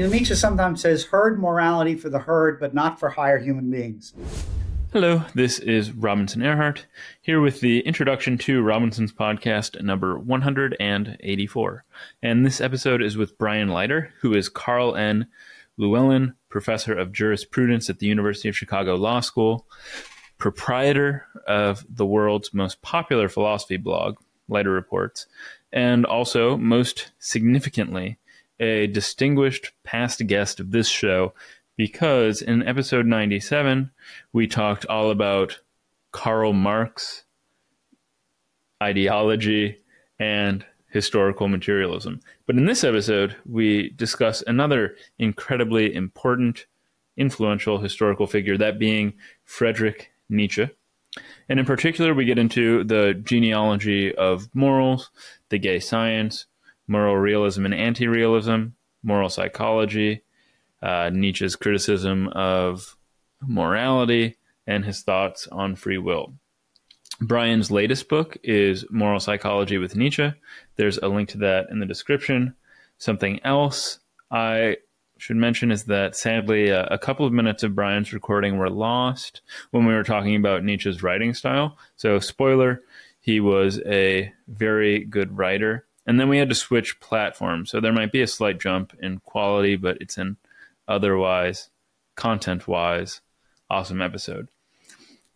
You know, Nietzsche sometimes says herd morality for the herd, but not for higher human beings. Hello, this is Robinson Earhart, here with the introduction to Robinson's podcast number 184. And this episode is with Brian Leiter, who is Karl N. Llewellyn Professor of Jurisprudence at the University of Chicago Law School, proprietor of the world's most popular philosophy blog, Leiter Reports, and also, most significantly, a distinguished past guest of this show because in episode 97, we talked all about Karl Marx, ideology, and historical materialism. But in this episode, we discuss another incredibly important, influential historical figure, that being Friedrich Nietzsche. And in particular, we get into the genealogy of morals, the gay science, moral realism and anti realism, moral psychology, uh, Nietzsche's criticism of morality, and his thoughts on free will. Brian's latest book is Moral Psychology with Nietzsche. There's a link to that in the description. Something else I should mention is that sadly, uh, a couple of minutes of Brian's recording were lost when we were talking about Nietzsche's writing style. So, spoiler, he was a very good writer. And then we had to switch platforms. So, there might be a slight jump in quality, but it's an otherwise, content wise, awesome episode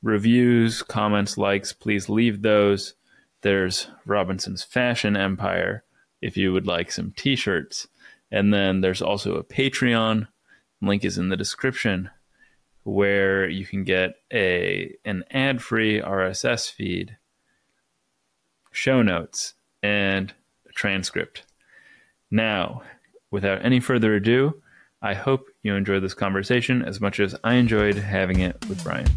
reviews, comments, likes, please leave those. There's Robinson's Fashion Empire if you would like some t shirts. And then there's also a Patreon. Link is in the description where you can get a an ad-free RSS feed, show notes, and transcript. Now, without any further ado, I hope you enjoy this conversation as much as I enjoyed having it with Brian.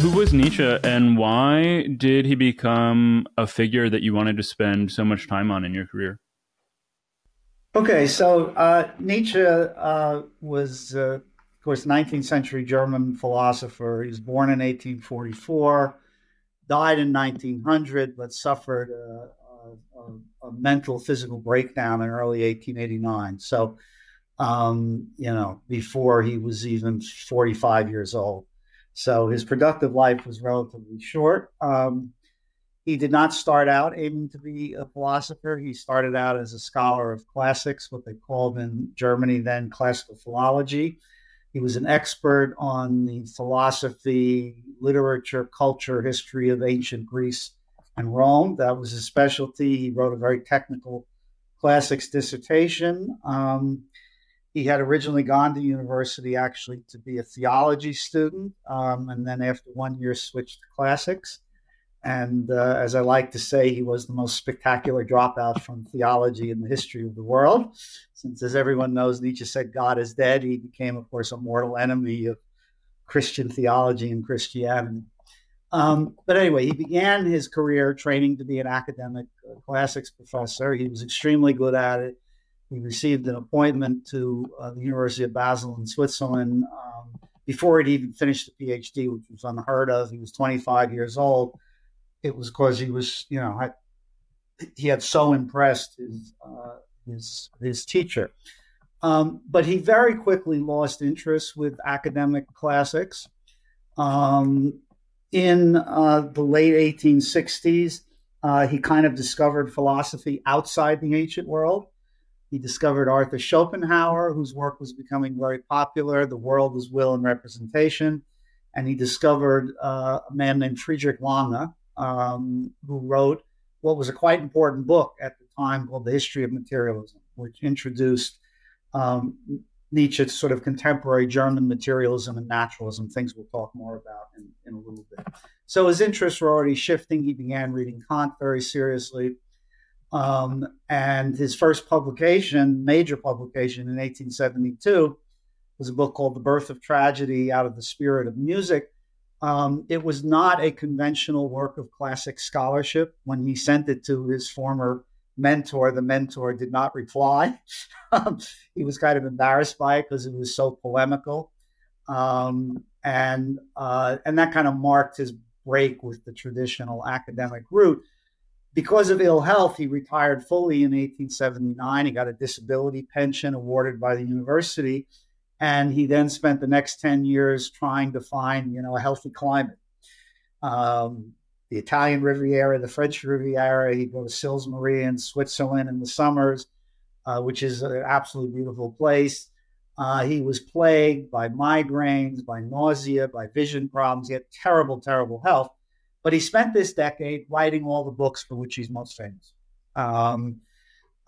who was Nietzsche and why did he become a figure that you wanted to spend so much time on in your career? Okay, so uh, Nietzsche uh, was, uh, of course, 19th century German philosopher. He was born in 1844, died in 1900, but suffered a, a, a mental physical breakdown in early 1889. So, um, you know, before he was even 45 years old. So his productive life was relatively short. Um, he did not start out aiming to be a philosopher. He started out as a scholar of classics, what they called in Germany then classical philology. He was an expert on the philosophy, literature, culture, history of ancient Greece and Rome. That was his specialty. He wrote a very technical classics dissertation. Um, he had originally gone to university actually to be a theology student, um, and then after one year switched to classics. And uh, as I like to say, he was the most spectacular dropout from theology in the history of the world. Since, as everyone knows, Nietzsche said God is dead, he became, of course, a mortal enemy of Christian theology and Christianity. Um, but anyway, he began his career training to be an academic uh, classics professor. He was extremely good at it. He received an appointment to uh, the University of Basel in Switzerland um, before he'd even finished the PhD, which was unheard of. He was 25 years old. It was because he was, you know, had, he had so impressed his uh, his his teacher. Um, but he very quickly lost interest with academic classics. Um, in uh, the late 1860s, uh, he kind of discovered philosophy outside the ancient world. He discovered Arthur Schopenhauer, whose work was becoming very popular. The World is Will and Representation. And he discovered uh, a man named Friedrich Lange, um, who wrote what was a quite important book at the time called The History of Materialism, which introduced um, Nietzsche to sort of contemporary German materialism and naturalism, things we'll talk more about in, in a little bit. So his interests were already shifting. He began reading Kant very seriously. Um, and his first publication, major publication in 1872, was a book called The Birth of Tragedy Out of the Spirit of Music. Um, it was not a conventional work of classic scholarship. When he sent it to his former mentor, the mentor did not reply. he was kind of embarrassed by it because it was so polemical. Um, and uh, and that kind of marked his break with the traditional academic route. Because of ill health, he retired fully in 1879. He got a disability pension awarded by the university, and he then spent the next 10 years trying to find, you know, a healthy climate. Um, the Italian Riviera, the French Riviera. He'd go to Sils Maria in Switzerland in the summers, uh, which is an absolutely beautiful place. Uh, he was plagued by migraines, by nausea, by vision problems. He had terrible, terrible health. But he spent this decade writing all the books for which he's most famous. Um,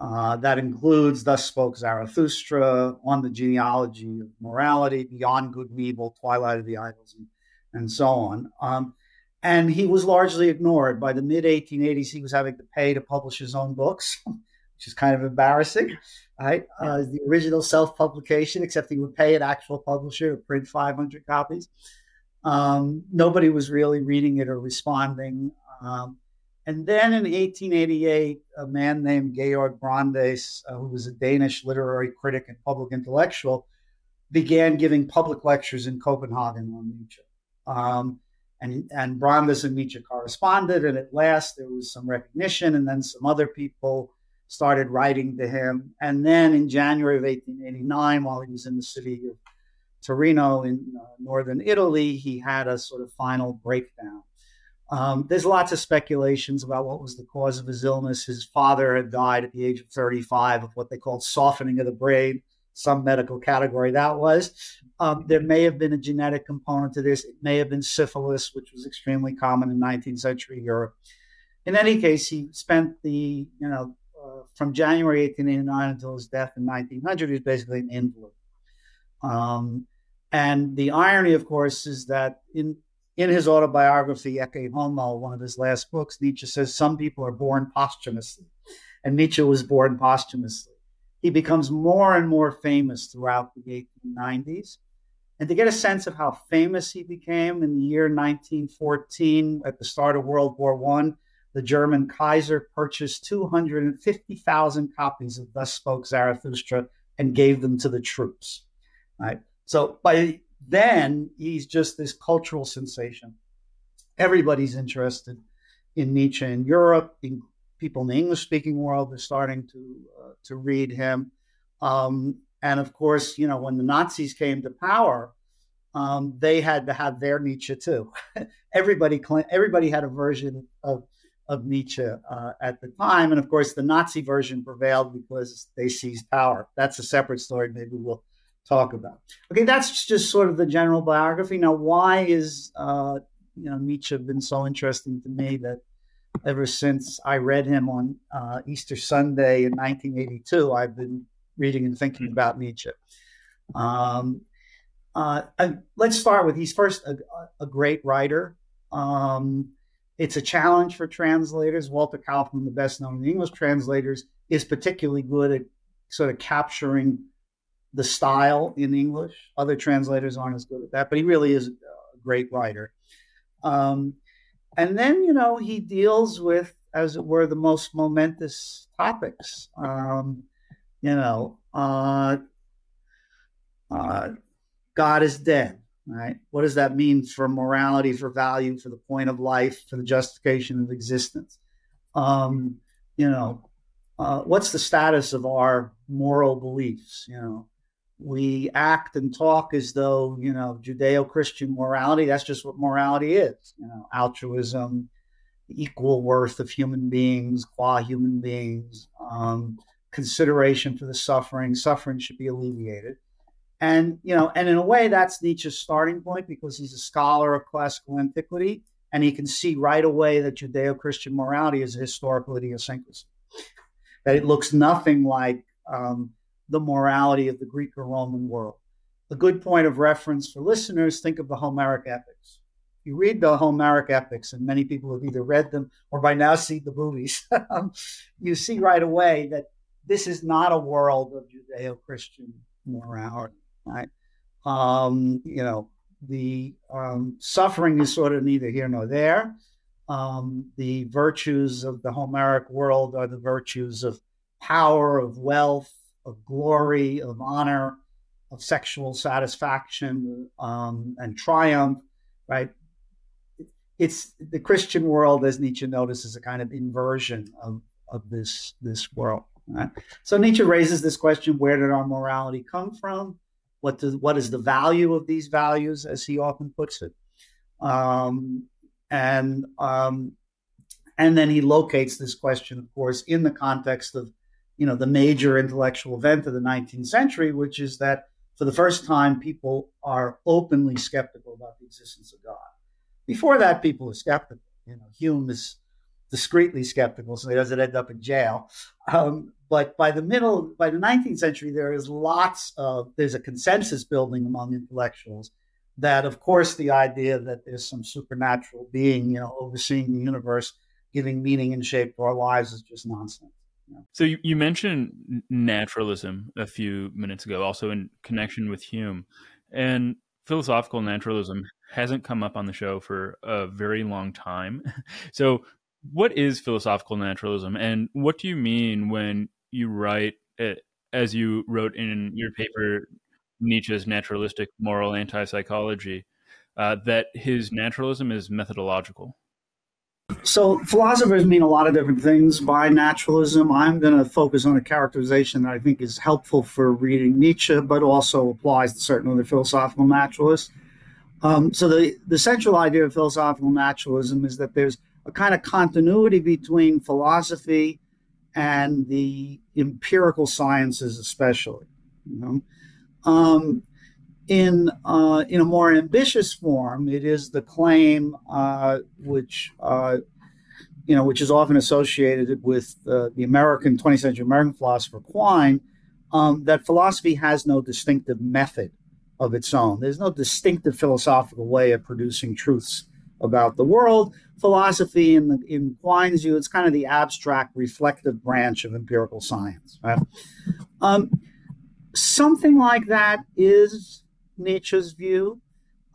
uh, that includes Thus Spoke Zarathustra, On the Genealogy of Morality, Beyond Good and Evil, Twilight of the Idols, and, and so on. Um, and he was largely ignored. By the mid 1880s, he was having to pay to publish his own books, which is kind of embarrassing right? Uh, the original self publication, except he would pay an actual publisher to print 500 copies. Um, nobody was really reading it or responding. Um, and then in 1888, a man named Georg Brandes, uh, who was a Danish literary critic and public intellectual, began giving public lectures in Copenhagen on Nietzsche. Um, and, and Brandes and Nietzsche corresponded, and at last there was some recognition, and then some other people started writing to him. And then in January of 1889, while he was in the city of Torino in uh, northern Italy, he had a sort of final breakdown. Um, there's lots of speculations about what was the cause of his illness. His father had died at the age of 35 of what they called softening of the brain, some medical category that was. Um, there may have been a genetic component to this. It may have been syphilis, which was extremely common in 19th century Europe. In any case, he spent the you know from January 1889 until his death in 1900, he was basically an invalid. Um, and the irony, of course, is that in in his autobiography, Ecce Homo, one of his last books, Nietzsche says some people are born posthumously, and Nietzsche was born posthumously. He becomes more and more famous throughout the 1890s. And to get a sense of how famous he became in the year 1914, at the start of World War One, the German Kaiser purchased 250,000 copies of Thus Spoke Zarathustra and gave them to the troops. Right. So by then, he's just this cultural sensation. Everybody's interested in Nietzsche in Europe. In people in the English-speaking world are starting to uh, to read him. Um, and of course, you know, when the Nazis came to power, um, they had to have their Nietzsche too. everybody, everybody had a version of of Nietzsche uh, at the time. And of course, the Nazi version prevailed because they seized power. That's a separate story, maybe we'll talk about. Okay, that's just sort of the general biography. Now, why is uh, you know Nietzsche been so interesting to me that ever since I read him on uh, Easter Sunday in 1982, I've been reading and thinking about Nietzsche. Um, uh, let's start with he's first a, a great writer. Um, it's a challenge for translators. Walter Kaufmann, the best known English translators, is particularly good at sort of capturing the style in English. Other translators aren't as good at that, but he really is a great writer. Um, and then, you know, he deals with, as it were, the most momentous topics. Um, you know, uh, uh, God is dead right? What does that mean for morality, for value, for the point of life, for the justification of existence? Um, you know, uh, what's the status of our moral beliefs? You know, we act and talk as though you know Judeo-Christian morality. That's just what morality is. You know, altruism, equal worth of human beings, qua human beings, um, consideration for the suffering. Suffering should be alleviated. And, you know, and in a way, that's Nietzsche's starting point because he's a scholar of classical antiquity and he can see right away that Judeo Christian morality is a historical idiosyncrasy, that it looks nothing like um, the morality of the Greek or Roman world. A good point of reference for listeners think of the Homeric epics. You read the Homeric epics, and many people have either read them or by now seen the movies. you see right away that this is not a world of Judeo Christian morality right? Um, you know, the um, suffering is sort of neither here nor there. Um, the virtues of the Homeric world are the virtues of power, of wealth, of glory, of honor, of sexual satisfaction um, and triumph, right? It's the Christian world, as Nietzsche notices, a kind of inversion of, of this, this world. Right? So Nietzsche raises this question where did our morality come from? What, does, what is the value of these values, as he often puts it? Um, and um, and then he locates this question, of course, in the context of you know the major intellectual event of the 19th century, which is that for the first time people are openly skeptical about the existence of God. Before that, people were skeptical. You know, Hume is discreetly skeptical, so he doesn't end up in jail. Um, but by the middle, by the 19th century, there is lots of there's a consensus building among intellectuals that, of course, the idea that there's some supernatural being, you know, overseeing the universe, giving meaning and shape to our lives is just nonsense. So you, you mentioned naturalism a few minutes ago, also in connection with Hume, and philosophical naturalism hasn't come up on the show for a very long time. So, what is philosophical naturalism, and what do you mean when you write as you wrote in your paper, Nietzsche's naturalistic moral anti psychology, uh, that his naturalism is methodological? So philosophers mean a lot of different things by naturalism. I'm going to focus on a characterization that I think is helpful for reading Nietzsche, but also applies to certain other philosophical naturalists. Um, so the, the central idea of philosophical naturalism is that there's a kind of continuity between philosophy and the empirical sciences, especially. You know? um, in uh, in a more ambitious form, it is the claim uh, which uh, you know which is often associated with uh, the American 20th century American philosopher Quine um, that philosophy has no distinctive method of its own. There's no distinctive philosophical way of producing truths about the world. Philosophy, in the, in Quine's view, it's kind of the abstract, reflective branch of empirical science. Right? Um, something like that is Nietzsche's view,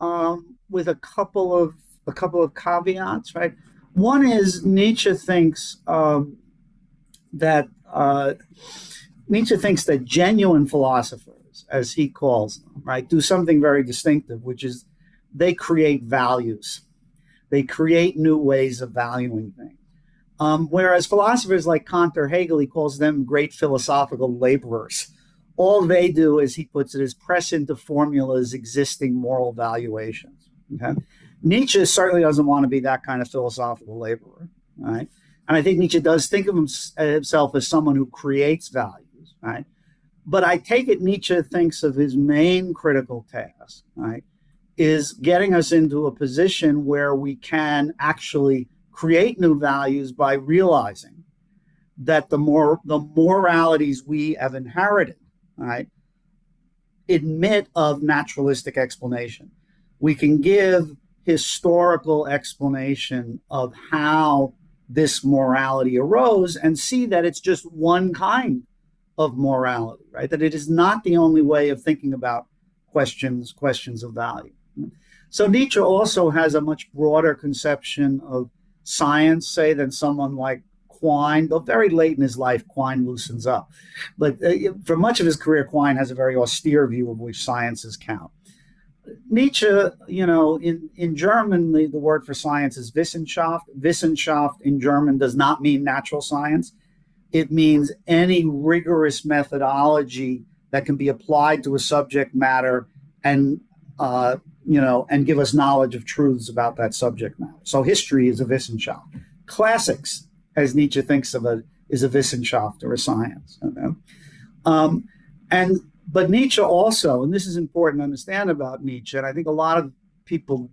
um, with a couple of a couple of caveats. Right, one is Nietzsche thinks um, that uh, Nietzsche thinks that genuine philosophers, as he calls them, right, do something very distinctive, which is they create values. They create new ways of valuing things. Um, whereas philosophers like Kant or Hegel, he calls them great philosophical laborers all they do, as he puts it, is press into formulas existing moral valuations. Okay? Nietzsche certainly doesn't want to be that kind of philosophical laborer, right? And I think Nietzsche does think of himself as someone who creates values, right? But I take it Nietzsche thinks of his main critical task, right, is getting us into a position where we can actually create new values by realizing that the more the moralities we have inherited right, admit of naturalistic explanation. We can give historical explanation of how this morality arose and see that it's just one kind of morality, right? That it is not the only way of thinking about questions, questions of value. So Nietzsche also has a much broader conception of science, say, than someone like Quine, though very late in his life, Quine loosens up. But uh, for much of his career, Quine has a very austere view of which sciences count. Nietzsche, you know, in, in German, the, the word for science is Wissenschaft. Wissenschaft in German does not mean natural science. It means any rigorous methodology that can be applied to a subject matter and, uh, you know, and give us knowledge of truths about that subject matter. So history is a Wissenschaft. Classics as Nietzsche thinks of it, is a Wissenschaft or a science. Um, and but Nietzsche also, and this is important to understand about Nietzsche, and I think a lot of people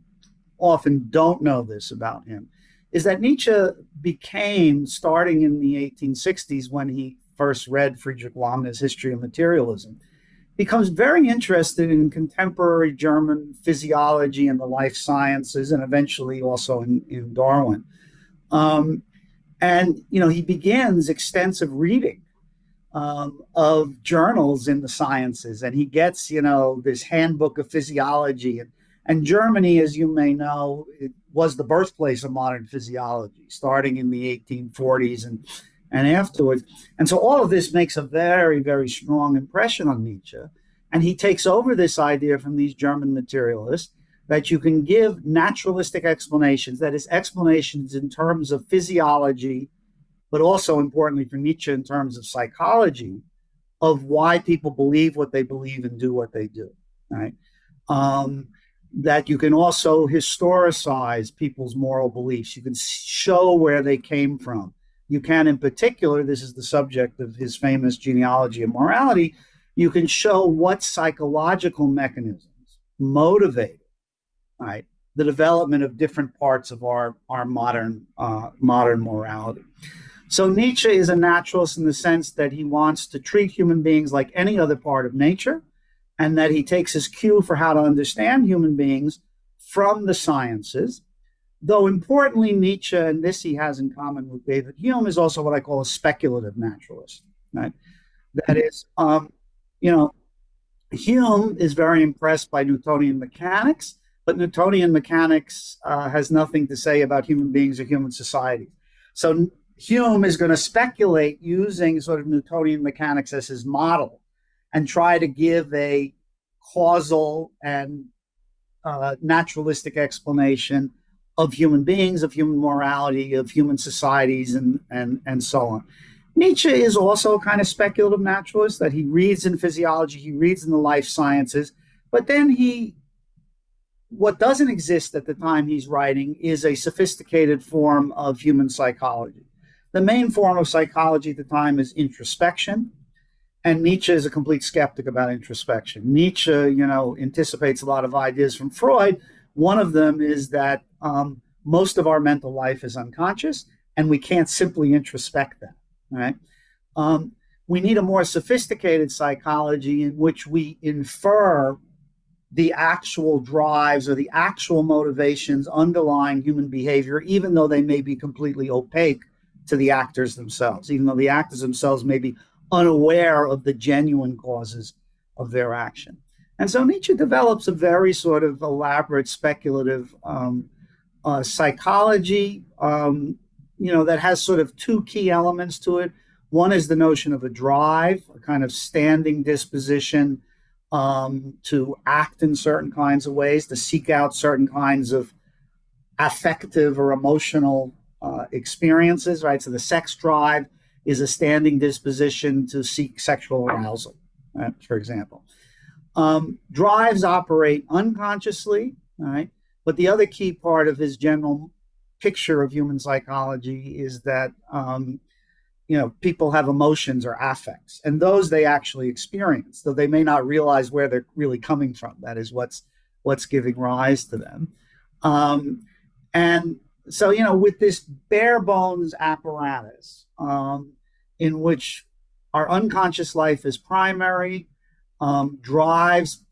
often don't know this about him, is that Nietzsche became, starting in the 1860s when he first read Friedrich Wagner's History of Materialism, becomes very interested in contemporary German physiology and the life sciences, and eventually also in, in Darwin. Um, and, you know, he begins extensive reading um, of journals in the sciences. And he gets, you know, this handbook of physiology. And, and Germany, as you may know, it was the birthplace of modern physiology, starting in the 1840s and, and afterwards. And so all of this makes a very, very strong impression on Nietzsche. And he takes over this idea from these German materialists that you can give naturalistic explanations, that is, explanations in terms of physiology, but also importantly for Nietzsche in terms of psychology, of why people believe what they believe and do what they do. Right? Um, that you can also historicize people's moral beliefs. You can show where they came from. You can, in particular, this is the subject of his famous genealogy of morality, you can show what psychological mechanisms motivated right, the development of different parts of our, our modern, uh, modern morality. So Nietzsche is a naturalist in the sense that he wants to treat human beings like any other part of nature, and that he takes his cue for how to understand human beings from the sciences. Though importantly, Nietzsche, and this he has in common with David Hume, is also what I call a speculative naturalist. Right? That is, um, you know, Hume is very impressed by Newtonian mechanics, but Newtonian mechanics uh, has nothing to say about human beings or human society. So Hume is going to speculate using sort of Newtonian mechanics as his model and try to give a causal and uh, naturalistic explanation of human beings, of human morality, of human societies, and, and, and so on. Nietzsche is also a kind of speculative naturalist that he reads in physiology, he reads in the life sciences, but then he, what doesn't exist at the time he's writing is a sophisticated form of human psychology. The main form of psychology at the time is introspection. And Nietzsche is a complete skeptic about introspection. Nietzsche, you know, anticipates a lot of ideas from Freud. One of them is that um, most of our mental life is unconscious, and we can't simply introspect that. Right? Um, we need a more sophisticated psychology in which we infer the actual drives or the actual motivations underlying human behavior, even though they may be completely opaque to the actors themselves, even though the actors themselves may be unaware of the genuine causes of their action. And so Nietzsche develops a very sort of elaborate speculative um, uh, psychology, um, you know, that has sort of two key elements to it. One is the notion of a drive, a kind of standing disposition um, to act in certain kinds of ways, to seek out certain kinds of affective or emotional uh, experiences, right? So the sex drive is a standing disposition to seek sexual arousal, right? for example. Um, drives operate unconsciously, right? But the other key part of his general picture of human psychology is that um, you know people have emotions or affects, and those they actually experience, though they may not realize where they're really coming from. That is what's what's giving rise to them. Um, and so you know with this bare bones apparatus um, in which our unconscious life is primary um, drives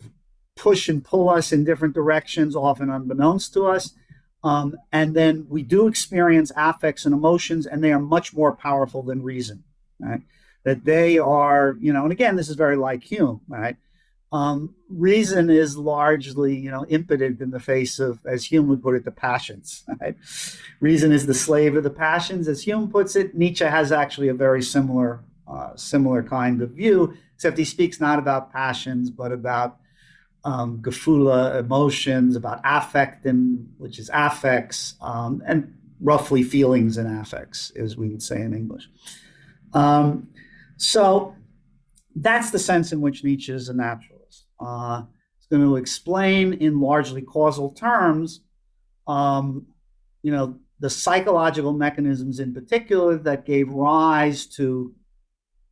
push and pull us in different directions often unbeknownst to us um, and then we do experience affects and emotions and they are much more powerful than reason right that they are you know and again this is very like hume right um, reason is largely, you know, impotent in the face of, as Hume would put it, the passions. Right? Reason is the slave of the passions, as Hume puts it. Nietzsche has actually a very similar, uh, similar kind of view, except he speaks not about passions, but about um, Gefühle, emotions, about affect, and which is affects, um, and roughly feelings and affects, as we would say in English. Um, so that's the sense in which Nietzsche is a naturalist. uh, it's going to explain in largely causal terms, um, you know, the psychological mechanisms in particular that gave rise to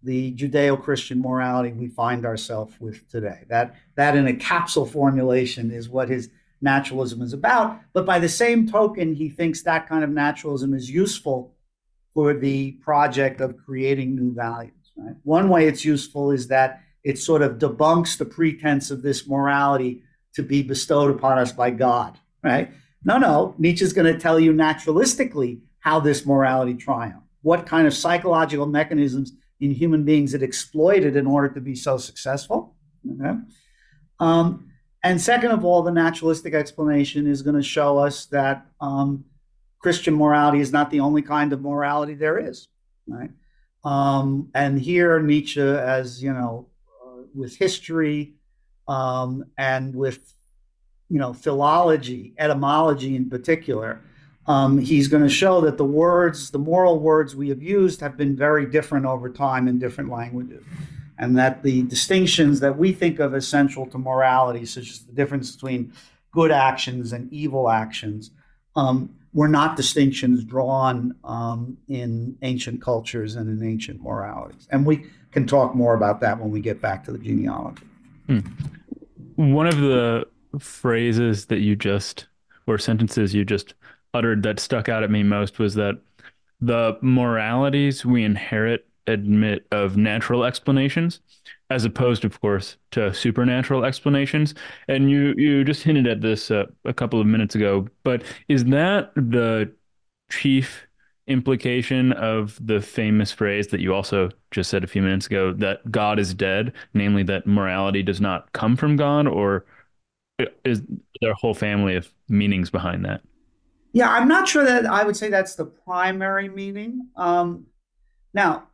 the Judeo-Christian morality we find ourselves with today. That that in a capsule formulation is what his naturalism is about. But by the same token, he thinks that kind of naturalism is useful for the project of creating new values. Right? One way it's useful is that it sort of debunks the pretense of this morality to be bestowed upon us by God, right? No, no. Nietzsche's going to tell you naturalistically how this morality triumphed, what kind of psychological mechanisms in human beings it exploited in order to be so successful. Okay? Um, and second of all, the naturalistic explanation is going to show us that um, Christian morality is not the only kind of morality there is, right? Um, and here Nietzsche, as you know, with history um, and with you know philology, etymology in particular, um, he's going to show that the words, the moral words we have used, have been very different over time in different languages, and that the distinctions that we think of as central to morality, such as the difference between good actions and evil actions, um, were not distinctions drawn um, in ancient cultures and in ancient moralities. And we can talk more about that when we get back to the genealogy. Hmm. One of the phrases that you just, or sentences you just uttered that stuck out at me most was that the moralities we inherit admit of natural explanations as opposed of course to supernatural explanations. And you you just hinted at this uh, a couple of minutes ago but is that the chief implication of the famous phrase that you also just said a few minutes ago that god is dead namely that morality does not come from god or is there a whole family of meanings behind that yeah, I'm not sure that I would say that's the primary meaning. Um, now,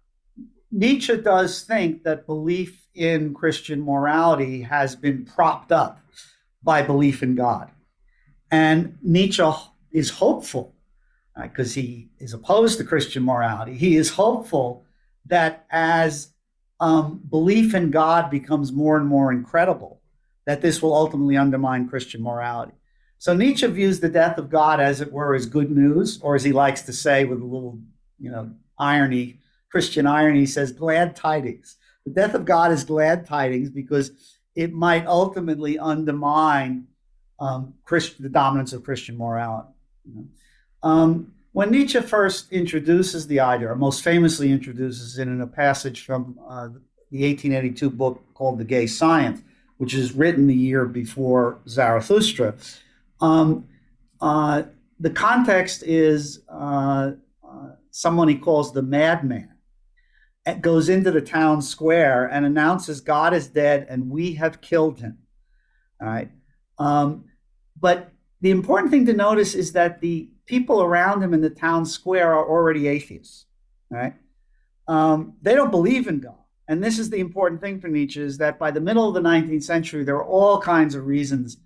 Nietzsche does think that belief in Christian morality has been propped up by belief in God. And Nietzsche is hopeful because uh, he is opposed to Christian morality. He is hopeful that as um, belief in God becomes more and more incredible, that this will ultimately undermine Christian morality. So Nietzsche views the death of God, as it were, as good news, or as he likes to say with a little, you know, irony, Christian irony, says, glad tidings. The death of God is glad tidings because it might ultimately undermine um, Christ, the dominance of Christian morality. You know? um, when Nietzsche first introduces the idea, or most famously introduces it in a passage from uh, the 1882 book called The Gay Science, which is written the year before Zarathustra, um, uh, the context is uh, uh, someone he calls the madman it goes into the town square and announces God is dead and we have killed him. All right. Um, but the important thing to notice is that the people around him in the town square are already atheists. Right. Um, they don't believe in God. And this is the important thing for Nietzsche is that by the middle of the 19th century, there are all kinds of reasons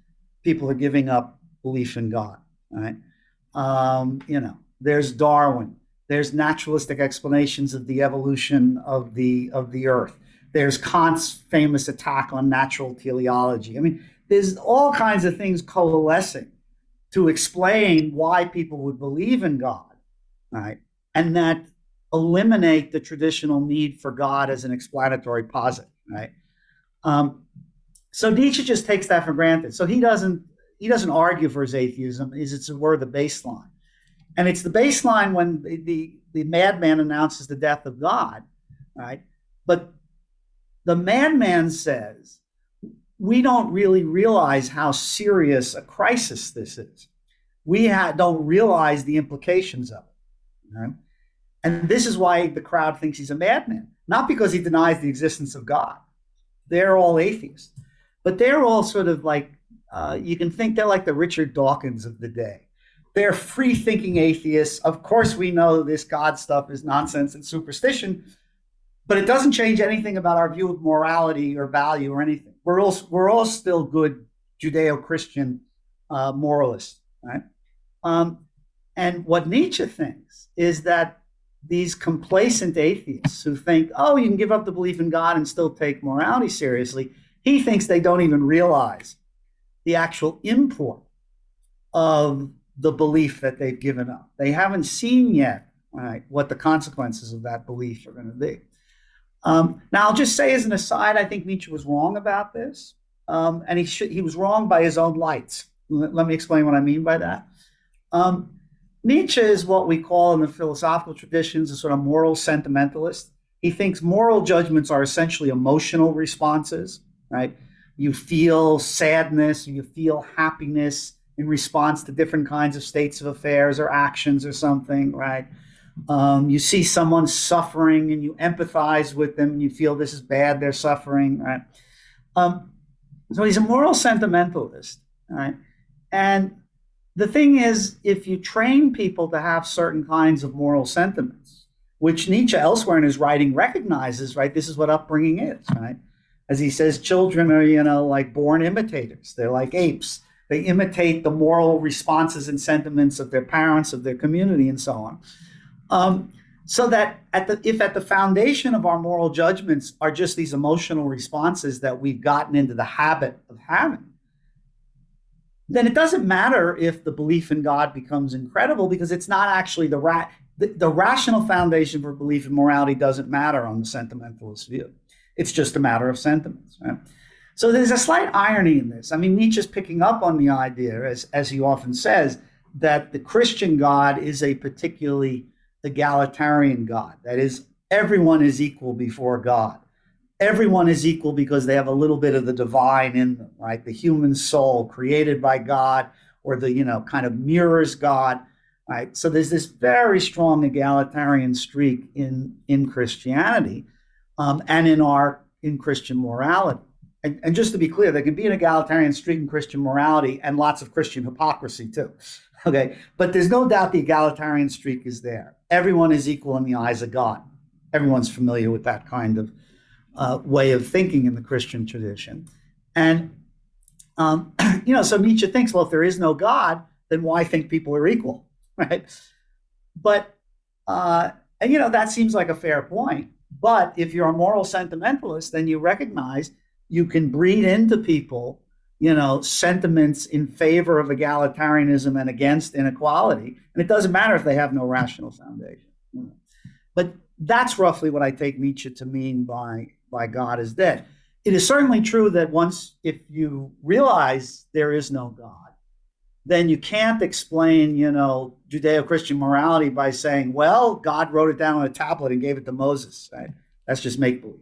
people are giving up belief in God. Right? Um, you know, there's Darwin. There's naturalistic explanations of the evolution of the of the Earth. There's Kant's famous attack on natural teleology. I mean, there's all kinds of things coalescing to explain why people would believe in God, right? And that eliminate the traditional need for God as an explanatory posit, right? Um, so Nietzsche just takes that for granted. So he doesn't he doesn't argue for his atheism. Is it's where the baseline, and it's the baseline when the, the the madman announces the death of God, right? But the madman says we don't really realize how serious a crisis this is. We ha- don't realize the implications of it. Right? And this is why the crowd thinks he's a madman, not because he denies the existence of God. They're all atheists, but they're all sort of like uh, you can think they're like the Richard Dawkins of the day. They're free thinking atheists. Of course, we know this God stuff is nonsense and superstition, but it doesn't change anything about our view of morality or value or anything. We're all, we're all still good Judeo Christian uh, moralists, right? Um, and what Nietzsche thinks is that these complacent atheists who think, oh, you can give up the belief in God and still take morality seriously, he thinks they don't even realize the actual import of the belief that they've given up. They haven't seen yet right, what the consequences of that belief are going to be. Um, now, I'll just say as an aside, I think Nietzsche was wrong about this, um, and he he was wrong by his own lights. Let, let me explain what I mean by that. Um, Nietzsche is what we call in the philosophical traditions a sort of moral sentimentalist. He thinks moral judgments are essentially emotional responses, right? You feel sadness, you feel happiness in response to different kinds of states of affairs or actions or something, right? Um, you see someone suffering and you empathize with them and you feel this is bad, they're suffering, right? Um, so he's a moral sentimentalist, right? And the thing is, if you train people to have certain kinds of moral sentiments, which Nietzsche elsewhere in his writing recognizes, right? This is what upbringing is, right? As he says, children are, you know, like born imitators. They're like apes. They imitate the moral responses and sentiments of their parents, of their community, and so on. Um, so that at the if at the foundation of our moral judgments are just these emotional responses that we've gotten into the habit of having, then it doesn't matter if the belief in God becomes incredible because it's not actually the ra- the, the rational foundation for belief in morality doesn't matter on the sentimentalist view. It's just a matter of sentiments. Right? So there's a slight irony in this. I mean, Nietzsche's picking up on the idea, as, as he often says, that the Christian God is a particularly egalitarian God. That is, everyone is equal before God. Everyone is equal because they have a little bit of the divine in them, right? The human soul created by God, or the, you know, kind of mirrors God right? So there's this very strong egalitarian streak in in Christianity, um, and in our in Christian morality. And, and, just to be clear, there can be an egalitarian streak in Christian morality and lots of Christian hypocrisy too. Okay, but there's no doubt the egalitarian streak is there. Everyone is equal in the eyes of God. Everyone's familiar with that kind of uh, way of thinking in the Christian tradition, and um, you know, so Nietzsche thinks, well, if there is no God, then why think people are equal? right? But uh, and you know that seems like a fair point. But if you're a moral sentimentalist, then you recognize you can breed into people, you know, sentiments in favor of egalitarianism and against inequality, and it doesn't matter if they have no rational foundation. But that's roughly what I take Nietzsche to mean by by God is dead. It is certainly true that once if you realize there is no God then you can't explain, you know, Judeo-Christian morality by saying, well, God wrote it down on a tablet and gave it to Moses. Right? That's just make believe.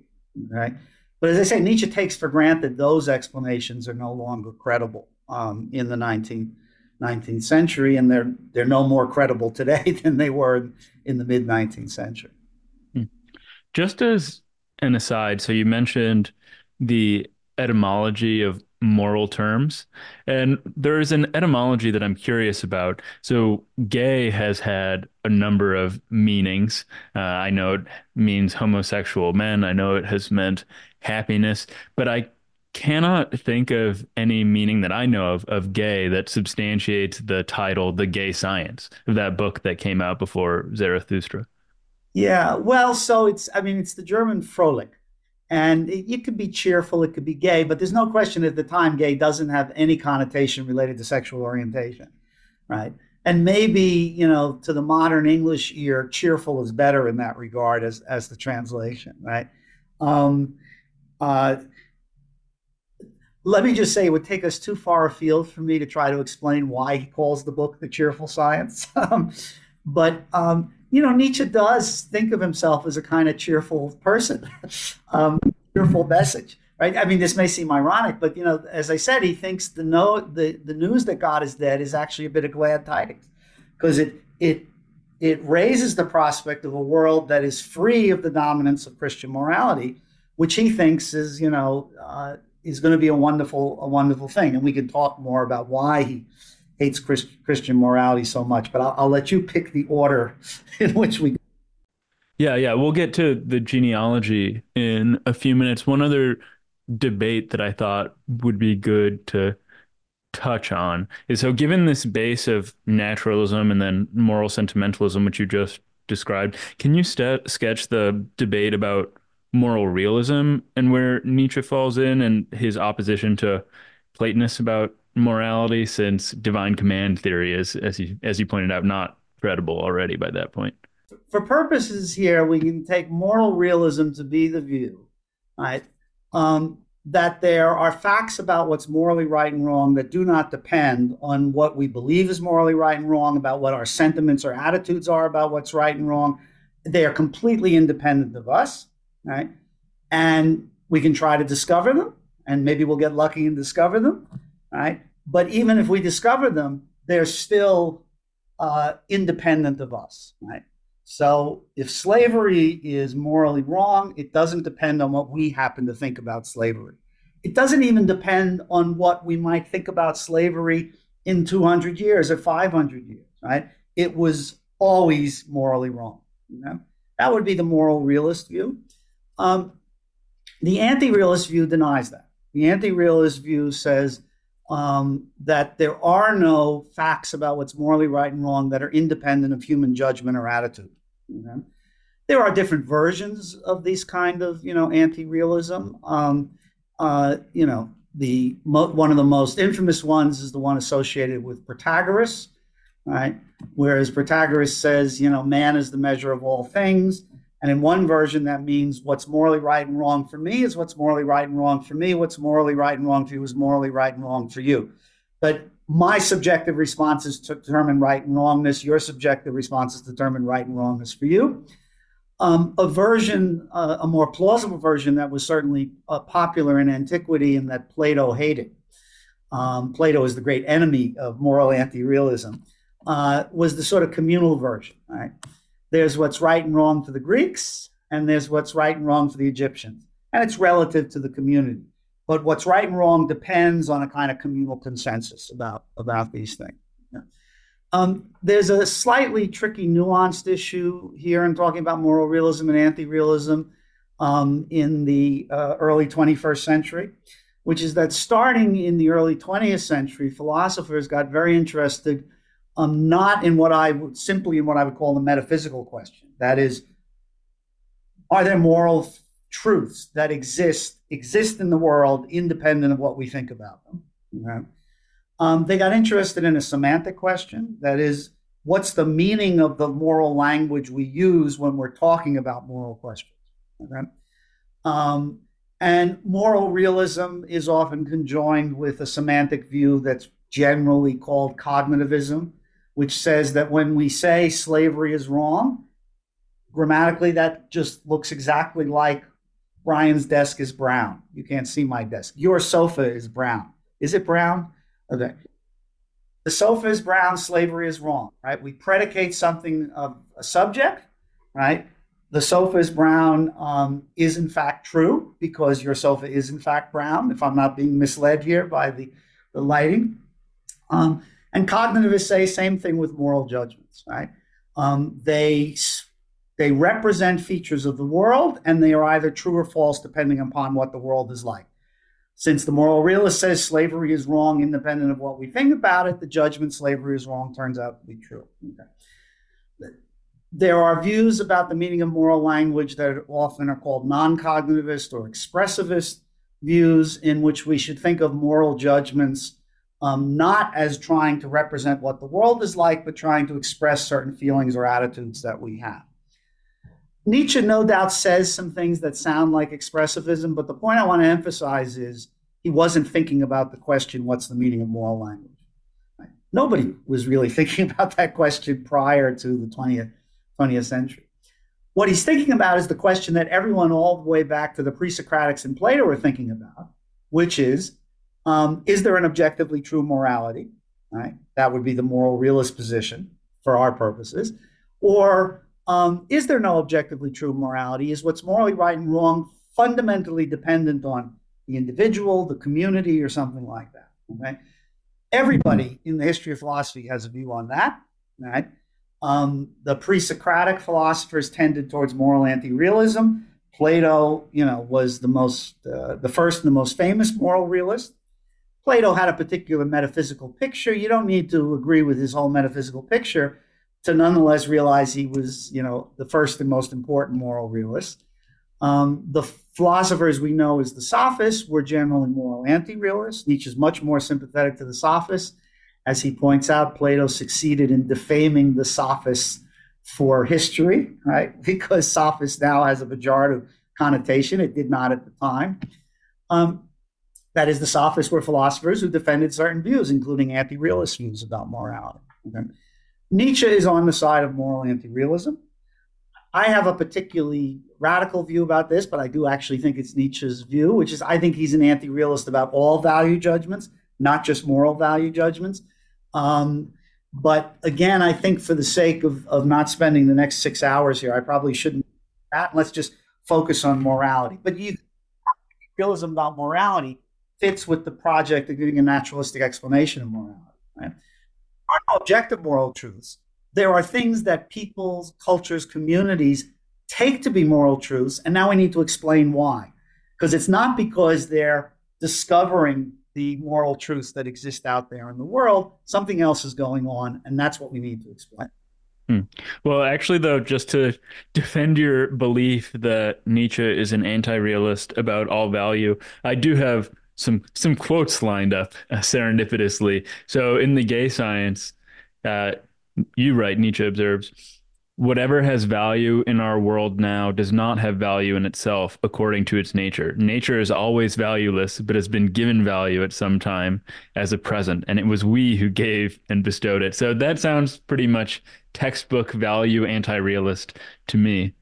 Right? But as I say, Nietzsche takes for granted those explanations are no longer credible um, in the 19th, 19th century, and they're they're no more credible today than they were in the mid 19th century. Hmm. Just as an aside, so you mentioned the etymology of moral terms. And there is an etymology that I'm curious about. So, gay has had a number of meanings. Uh, I know it means homosexual men, I know it has meant happiness, but I cannot think of any meaning that I know of of gay that substantiates the title The Gay Science of that book that came out before Zarathustra. Yeah, well, so it's I mean it's the German Fröhlich and it, it, could be cheerful, it could be gay, but there's no question at the time gay doesn't have any connotation related to sexual orientation, right? And maybe, you know, to the modern English ear, cheerful is better in that regard as, as the translation, right? Um, uh, let me just say it would take us too far afield for me to try to explain why he calls the book the cheerful science. Um, but um, you know, Nietzsche does think of himself as a kind of cheerful person, um, cheerful message, right? I mean, this may seem ironic, but you know, as I said, he thinks the no the the news that God is dead is actually a bit of glad tidings because it it it raises the prospect of a world that is free of the dominance of Christian morality, which he thinks is you know uh, is going to be a wonderful a wonderful thing, and we can talk more about why he hates Christ, Christian morality so much. But I'll, I'll let you pick the order in which we. Yeah, yeah, we'll get to the genealogy in a few minutes. One other debate that I thought would be good to touch on is so given this base of naturalism and then moral sentimentalism which you just described can you st- sketch the debate about moral realism and where nietzsche falls in and his opposition to platonists about morality since divine command theory is, as you as you pointed out, not credible already by that point. For purposes here, we can take moral realism to be the view, right? Um, that there are facts about what's morally right and wrong that do not depend on what we believe is morally right and wrong, about what our sentiments or attitudes are about what's right and wrong. They are completely independent of us, right? And we can try to discover them, and maybe we'll get lucky and discover them right? But even if we discover them, they're still uh, independent of us, right? So if slavery is morally wrong, it doesn't depend on what we happen to think about slavery. It doesn't even depend on what we might think about slavery in 200 years or 500 years, right? It was always morally wrong. You know? That would be the moral realist view. Um, The anti realist view denies that. The anti realist view says um, that there are no facts about what's morally right and wrong that are independent of human judgment or attitude. Okay? There are different versions of these kind of, you know, anti-realism. Um, uh, you know, the one of the most infamous ones is the one associated with Protagoras, right? Whereas Protagoras says, you know, man is the measure of all things. And in one version, that means what's morally right and wrong for me is what's morally right and wrong for me. What's morally right and wrong for you is morally right and wrong for you. But my subjective responses determine right and wrongness. Your subjective responses determine right and wrongness for you. Um, a version, uh, a more plausible version that was certainly uh, popular in antiquity and that Plato hated. Um, Plato is the great enemy of moral anti-realism. Uh, was the sort of communal version, right? There's what's right and wrong for the Greeks, and there's what's right and wrong for the Egyptians. And it's relative to the community. But what's right and wrong depends on a kind of communal consensus about, about these things. Um, there's a slightly tricky, nuanced issue here in talking about moral realism and anti realism um, in the uh, early 21st century, which is that starting in the early 20th century, philosophers got very interested um, not in what I would simply in what I would call the metaphysical question. That is, are there moral truths that exist exist in the world independent of what we think about them? Okay? Um, they got interested in a semantic question. That is, what's the meaning of the moral language we use when we're talking about moral questions? Okay? Um, and moral realism is often conjoined with a semantic view that's generally called cognitivism, which says that when we say slavery is wrong, grammatically that just looks exactly like Brian's desk is brown. You can't see my desk. Your sofa is brown. Is it brown? Okay. The sofa is brown, slavery is wrong, right? We predicate something of a subject, right? The sofa is brown um, is in fact true because your sofa is in fact brown, if I'm not being misled here by the, the lighting. Um, and cognitivists say same thing with moral judgments, right? Um, they they represent features of the world, and they are either true or false depending upon what the world is like. Since the moral realist says slavery is wrong, independent of what we think about it, the judgment slavery is wrong turns out to be true. Okay. There are views about the meaning of moral language that often are called non cognitivist or expressivist views, in which we should think of moral judgments um, not as trying to represent what the world is like, but trying to express certain feelings or attitudes that we have. Nietzsche, no doubt, says some things that sound like expressivism, but the point I want to emphasize is he wasn't thinking about the question, what's the meaning of moral language? Right? Nobody was really thinking about that question prior to the 20th, 20th century. What he's thinking about is the question that everyone all the way back to the pre Socratics and Plato were thinking about, which is um, is there an objectively true morality? Right, that would be the moral realist position for our purposes. Or um, is there no objectively true morality? Is what's morally right and wrong fundamentally dependent on the individual, the community, or something like that? Okay, everybody in the history of philosophy has a view on that. Right, um, the pre-Socratic philosophers tended towards moral anti-realism. Plato, you know, was the most, uh, the first and the most famous moral realist. Plato had a particular metaphysical picture. You don't need to agree with his whole metaphysical picture to nonetheless realize he was, you know, the first and most important moral realist. Um, the philosophers we know as the sophists were generally moral anti-realists. Nietzsche is much more sympathetic to the sophists. As he points out, Plato succeeded in defaming the sophists for history, right? Because sophist now has a pejorative connotation. It did not at the time. Um, that is, the sophists were philosophers who defended certain views, including anti realist views about morality. Okay? Nietzsche is on the side of moral anti realism. I have a particularly radical view about this, but I do actually think it's Nietzsche's view, which is I think he's an anti realist about all value judgments, not just moral value judgments. Um, but again, I think for the sake of, of not spending the next six hours here, I probably shouldn't that. Let's just focus on morality. But you realism about morality fits with the project of giving a naturalistic explanation of morality. Right? There are no objective moral truths. There are things that people's cultures, communities take to be moral truths, and now we need to explain why. because it's not because they're discovering the moral truths that exist out there in the world. Something else is going on, and that's what we need to explain. Hmm. Well, actually, though, just to defend your belief that Nietzsche is an anti-realist about all value, I do have some some quotes lined up uh, serendipitously. So, in the gay science, uh, you write Nietzsche observes whatever has value in our world now does not have value in itself according to its nature. Nature is always valueless, but has been given value at some time as a present, and it was we who gave and bestowed it. So that sounds pretty much textbook value anti-realist to me.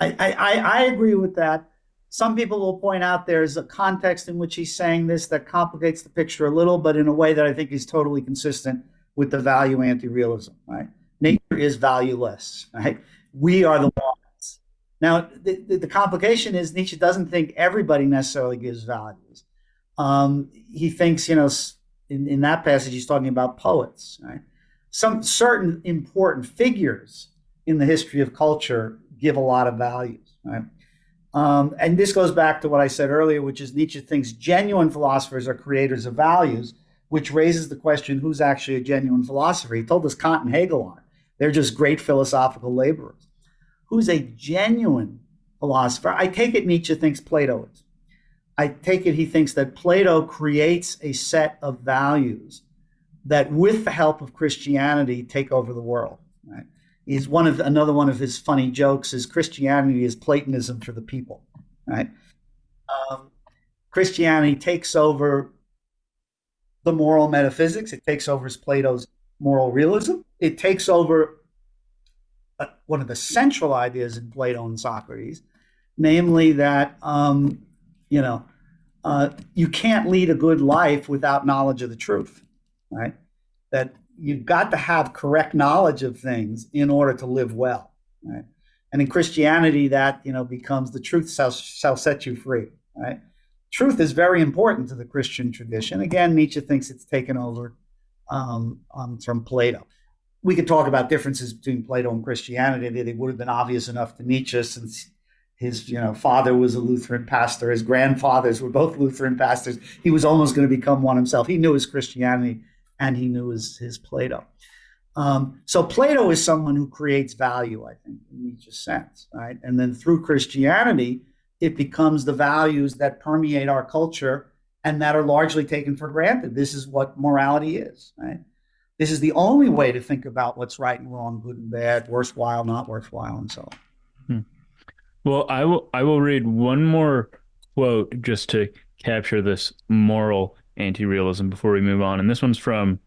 I, I, I agree with that. Some people will point out there's a context in which he's saying this that complicates the picture a little, but in a way that I think is totally consistent with the value anti-realism, right? nature is valueless, right? We are the ones. Now, the, the, the complication is Nietzsche doesn't think everybody necessarily gives values. Um, he thinks, you know, in, in that passage, he's talking about poets, right? Some certain important figures in the history of culture give a lot of values, right? Um, and this goes back to what I said earlier, which is Nietzsche thinks genuine philosophers are creators of values, which raises the question who's actually a genuine philosopher? He told us Kant and Hegel aren't. They're just great philosophical laborers. Who's a genuine philosopher? I take it Nietzsche thinks Plato is. I take it he thinks that Plato creates a set of values that, with the help of Christianity, take over the world. Right? He's one of another one of his funny jokes is Christianity is Platonism for the people. Right? Um, Christianity takes over the moral metaphysics. It takes over Plato's moral realism. It takes over uh, one of the central ideas in Plato and Socrates, namely that um, you know uh, you can't lead a good life without knowledge of the truth, right? That you've got to have correct knowledge of things in order to live well, right? And in Christianity, that you know becomes the truth shall, shall set you free, right? Truth is very important to the Christian tradition. Again, Nietzsche thinks it's taken over um, um, from Plato. We could talk about differences between Plato and Christianity. They would have been obvious enough to Nietzsche since his you know father was a Lutheran pastor, his grandfathers were both Lutheran pastors. He was almost going to become one himself. He knew his Christianity and he knew his, his Plato. Um, so Plato is someone who creates value, I think, in Nietzsche's sense, right? And then through Christianity, it becomes the values that permeate our culture and that are largely taken for granted. This is what morality is, right? This is the only way to think about what's right and wrong, good and bad, worthwhile, not worthwhile, and so on. Hmm. Well, I will I will read one more quote just to capture this moral anti-realism before we move on. And this one's from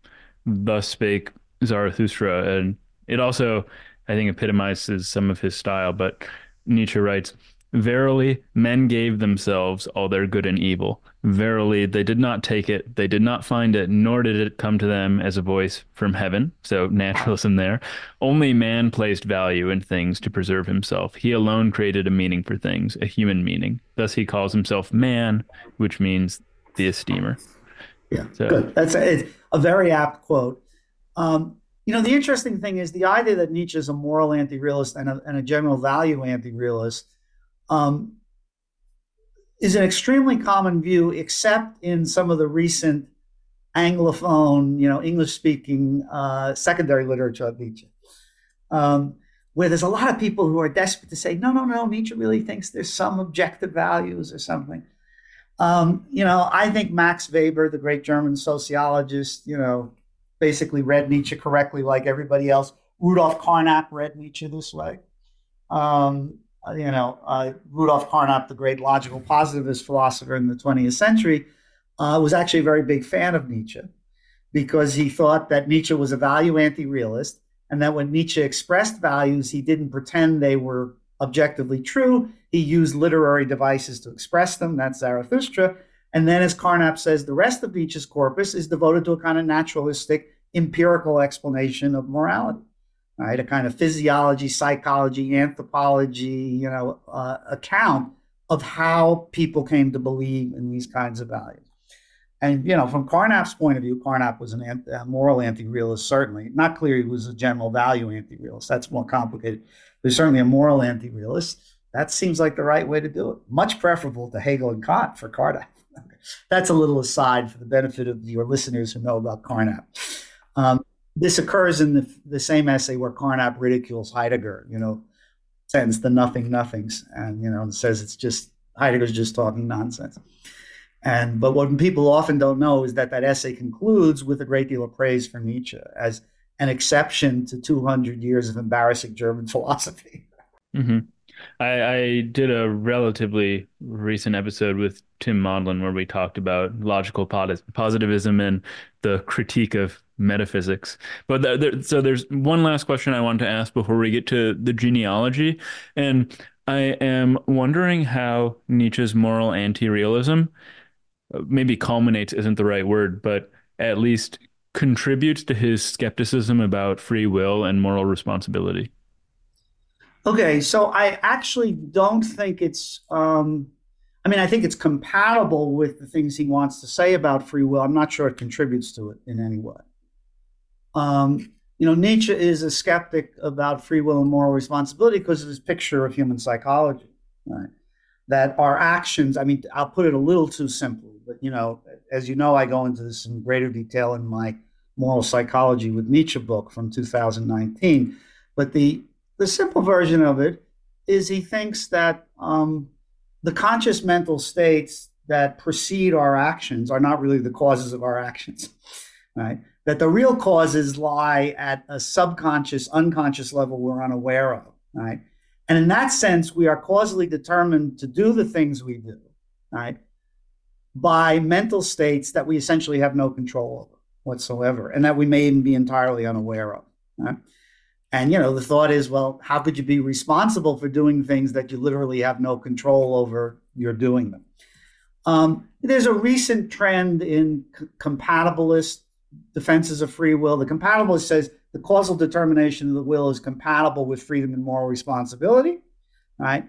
Thus Spake Zarathustra, and it also I think epitomizes some of his style. But Nietzsche writes, Verily, men gave themselves all their good and evil. Verily, they did not take it, they did not find it, nor did it come to them as a voice from heaven. So, naturalism there. Only man placed value in things to preserve himself. He alone created a meaning for things, a human meaning. Thus, he calls himself man, which means the esteemer. Yeah, so, good. That's a, a very apt quote. Um, you know, the interesting thing is the idea that Nietzsche is a moral anti realist and a, and a general value anti realist um, is an extremely common view, except in some of the recent Anglophone, you know, English speaking uh, secondary literature of Nietzsche, um, where there's a lot of people who are desperate to say, no, no, no, Nietzsche really thinks there's some objective values or something. Um, you know, I think Max Weber, the great German sociologist, you know, basically read Nietzsche correctly like everybody else. Rudolf Carnap read Nietzsche this way. Um, uh, you know, uh, Rudolf Carnap, the great logical positivist philosopher in the 20th century, uh, was actually a very big fan of Nietzsche because he thought that Nietzsche was a value anti realist and that when Nietzsche expressed values, he didn't pretend they were objectively true. He used literary devices to express them. That's Zarathustra. And then, as Carnap says, the rest of Nietzsche's corpus is devoted to a kind of naturalistic, empirical explanation of morality right? A kind of physiology, psychology, anthropology, you know, uh, account of how people came to believe in these kinds of values. And you know, from Carnap's point of view, Carnap was an a moral anti-realist. Certainly, not clear he was a general value anti-realist. That's more complicated. There's certainly a moral anti-realist. that seems like the right way to do it. Much preferable to Hegel and Kant for Carnap. That's a little aside for the benefit of your listeners who know about Carnap. Um, this occurs in the, the same essay where Carnap ridicules Heidegger, you know, sentence the nothing nothings, and you know, says it's just Heidegger's just talking nonsense. And but what people often don't know is that that essay concludes with a great deal of praise for Nietzsche as an exception to 200 years of embarrassing German philosophy. Mm-hmm. I, I, did a relatively recent episode with Tim Maudlin where we talked about logical positivism and the critique of metaphysics. But so there's one last question I want to ask before we get to the genealogy, and I am wondering how Nietzsche's moral anti-realism uh, maybe culminates isn't the right word, but at least contributes to his skepticism about free will and moral responsibility. Okay, so I actually don't think it's. Um, I mean, I think it's compatible with the things he wants to say about free will. I'm not sure it contributes to it in any way. Um, you know, Nietzsche is a skeptic about free will and moral responsibility because of his picture of human psychology, right? That our actions, I mean, I'll put it a little too simply, but, you know, as you know, I go into this in greater detail in my Moral Psychology with Nietzsche book from 2019. But the, the simple version of it is he thinks that um, the conscious mental states that precede our actions are not really the causes of our actions, right? that the real causes lie at a subconscious, unconscious level we're unaware of, right? And in that sense, we are causally determined to do the things we do, right? By mental states that we essentially have no control over whatsoever, and that we may even be entirely unaware of. Right? And you know, the thought is, well, how could you be responsible for doing things that you literally have no control over? You're doing them. Um, there's a recent trend in c- compatibilist defenses of free will. The compatibilist says the causal determination of the will is compatible with freedom and moral responsibility, right?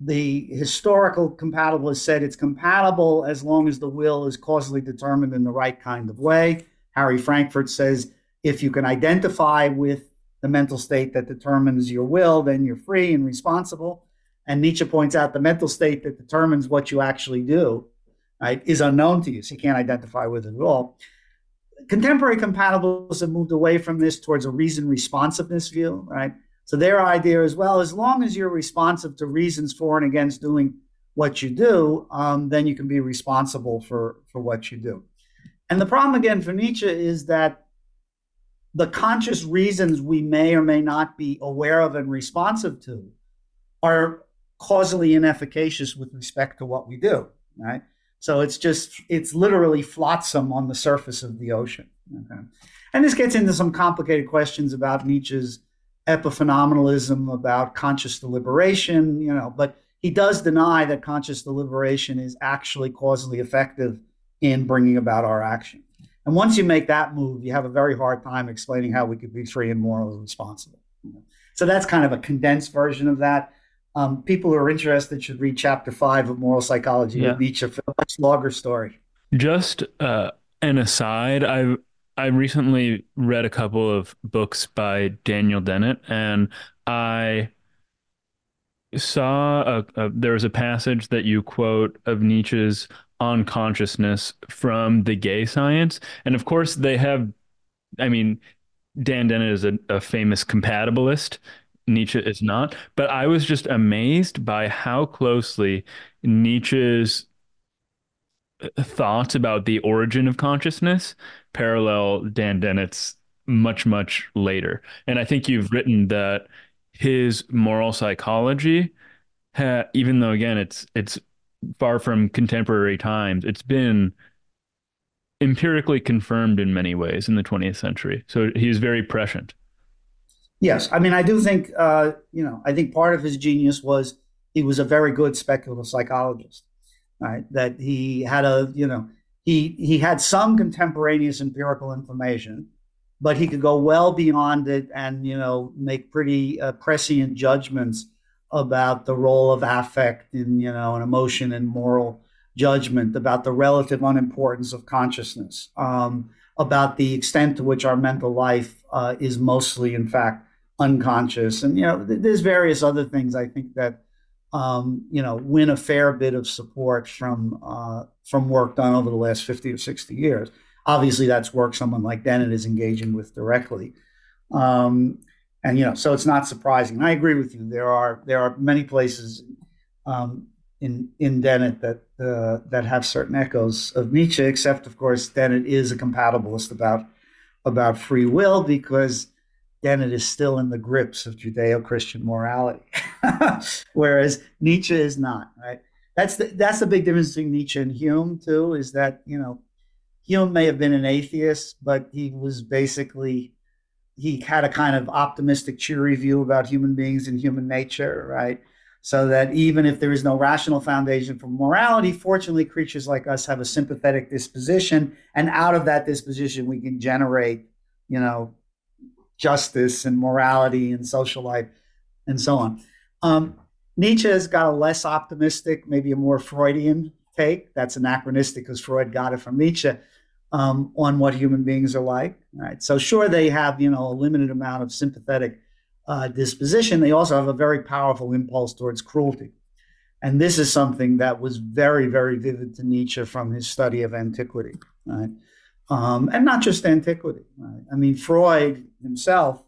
The historical compatibilist said it's compatible as long as the will is causally determined in the right kind of way. Harry Frankfurt says if you can identify with the mental state that determines your will, then you're free and responsible. And Nietzsche points out the mental state that determines what you actually do, right, is unknown to you. So you can't identify with it at all contemporary compatibilists have moved away from this towards a reason responsiveness view, right? So their idea is well, as long as you're responsive to reasons for and against doing what you do, um, then you can be responsible for for what you do. And the problem again for Nietzsche is that the conscious reasons we may or may not be aware of and responsive to are causally inefficacious with respect to what we do, right? So it's just, it's literally flotsam on the surface of the ocean. Okay? And this gets into some complicated questions about Nietzsche's epiphenomenalism, about conscious deliberation, you know, but he does deny that conscious deliberation is actually causally effective in bringing about our action. And once you make that move, you have a very hard time explaining how we could be free and morally responsible. So that's kind of a condensed version of that. Um, people who are interested should read chapter five of Moral Psychology yeah. of Nietzsche for a much longer story. Just uh, an aside, I I recently read a couple of books by Daniel Dennett, and I saw a, a, there was a passage that you quote of Nietzsche's on consciousness from the gay science, and of course they have. I mean, Dan Dennett is a, a famous compatibilist, Nietzsche is not. But I was just amazed by how closely Nietzsche's uh, thoughts about the origin of consciousness parallel Dan Dennett's much, much later. And I think you've written that his moral psychology, ha- even though again it's it's far from contemporary times, it's been empirically confirmed in many ways in the 20th century. So he's very prescient. Yes, I mean, I do think uh, you know, I think part of his genius was he was a very good speculative psychologist, right? That he had a you know he he had some contemporaneous empirical information, but he could go well beyond it and you know make pretty uh, prescient judgments about the role of affect in you know an emotion and moral judgment about the relative unimportance of consciousness um, about the extent to which our mental life uh, is mostly in fact unconscious. And you know th- there's various other things i think that um, you know, win a fair bit of support from uh, from work done over the last 50 or 60 years. Obviously, that's work someone like Dennett is engaging with directly. Um, and you know, so it's not surprising. I agree with you. There are there are many places um, in in Dennett that uh, that have certain echoes of Nietzsche, except of course Dennett is a compatibilist about about free will because Dennett it is still in the grips of Judeo-Christian morality, whereas Nietzsche is not. Right? That's the that's the big difference between Nietzsche and Hume too. Is that you know Hume may have been an atheist, but he was basically he had a kind of optimistic, cheery view about human beings and human nature, right? So that even if there is no rational foundation for morality, fortunately, creatures like us have a sympathetic disposition, and out of that disposition, we can generate, you know, justice and morality and social life and so on. Um, Nietzsche has got a less optimistic, maybe a more Freudian take. That's anachronistic because Freud got it from Nietzsche um, on what human beings are like. Right. So sure, they have you know a limited amount of sympathetic uh, disposition. They also have a very powerful impulse towards cruelty, and this is something that was very very vivid to Nietzsche from his study of antiquity. Right. Um, and not just antiquity. Right? I mean, Freud himself,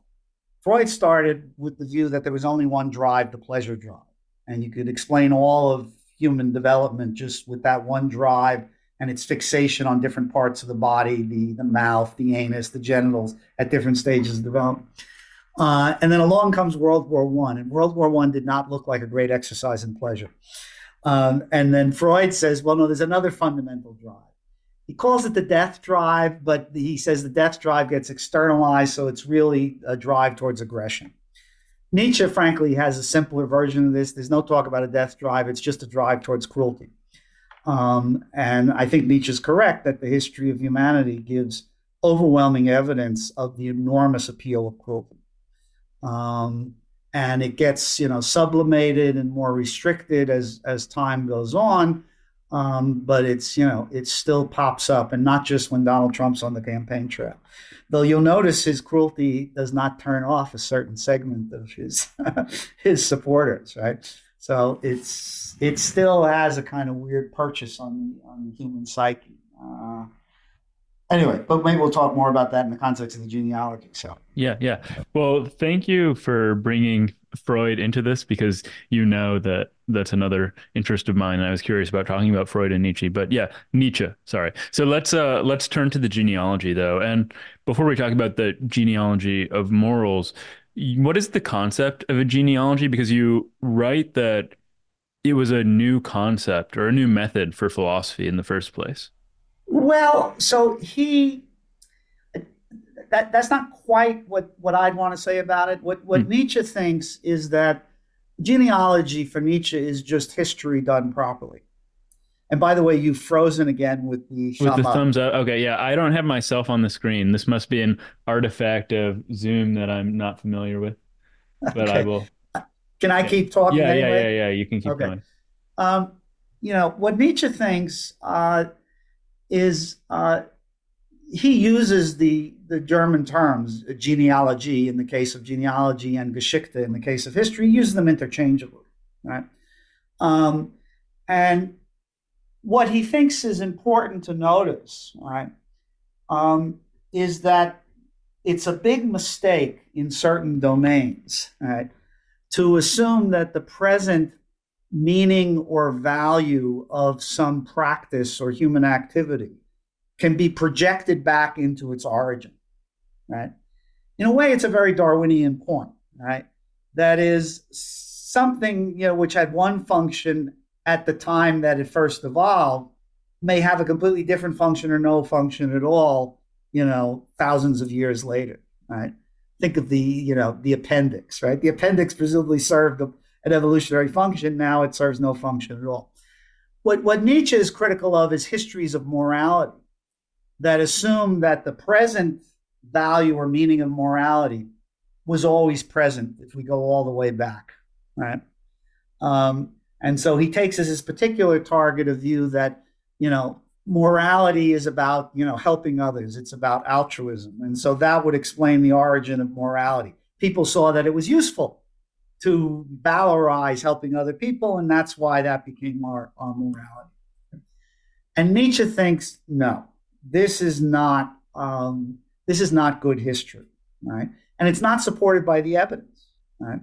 Freud started with the view that there was only one drive, the pleasure drive, and you could explain all of human development just with that one drive and its fixation on different parts of the body, the, the mouth, the anus, the genitals at different stages of development. Uh, and then along comes World War One, and World War One did not look like a great exercise in pleasure. Um, and then Freud says, well, no, there's another fundamental drive. He calls it the death drive, but he says the death drive gets externalized, so it's really a drive towards aggression. Nietzsche, frankly, has a simpler version of this. There's no talk about a death drive, it's just a drive towards cruelty. Um, and I think Nietzsche is correct that the history of humanity gives overwhelming evidence of the enormous appeal of cruelty. Um, and it gets, you know, sublimated and more restricted as as time goes on. Um, but it's, you know, it still pops up, and not just when Donald Trump's on the campaign trail. Though you'll notice his cruelty does not turn off a certain segment of his his supporters, right? So it's it still has a kind of weird purchase on the on the human psyche. Uh, anyway, but maybe we'll talk more about that in the context of the genealogy. So yeah, yeah. Well, thank you for bringing Freud into this because you know that that's another interest of mine. And I was curious about talking about Freud and Nietzsche, but yeah, Nietzsche. Sorry. So let's uh let's turn to the genealogy though. And before we talk about the genealogy of morals, what is the concept of a genealogy? Because you write that it was a new concept or a new method for philosophy in the first place. Well, so he that that's not quite what what I'd want to say about it. What what mm. Nietzsche thinks is that genealogy for Nietzsche is just history done properly. And by the way, you've frozen again with the with the thumbs up. Okay, yeah, I don't have myself on the screen. This must be an artifact of Zoom that I'm not familiar with. But okay. I will. Can I keep talking? Yeah, anyway? yeah, yeah, yeah. You can keep okay. going. Um, you know what Nietzsche thinks uh, is uh, he uses the the German terms genealogy in the case of genealogy and Geschichte in the case of history. He uses them interchangeably, right? Um, and what he thinks is important to notice, right, um, is that it's a big mistake in certain domains, right, to assume that the present meaning or value of some practice or human activity can be projected back into its origin, right? In a way, it's a very Darwinian point, right? That is something you know which had one function at the time that it first evolved may have a completely different function or no function at all, you know, thousands of years later, right? Think of the, you know, the appendix, right? The appendix presumably served an evolutionary function. Now it serves no function at all. What, what Nietzsche is critical of is histories of morality that assume that the present value or meaning of morality was always present if we go all the way back, right? Um, and so he takes as his particular target a view that, you know, morality is about, you know, helping others. It's about altruism. And so that would explain the origin of morality. People saw that it was useful to valorize helping other people, and that's why that became our, our morality. And Nietzsche thinks, no, this is not um, this is not good history, right? And it's not supported by the evidence, right?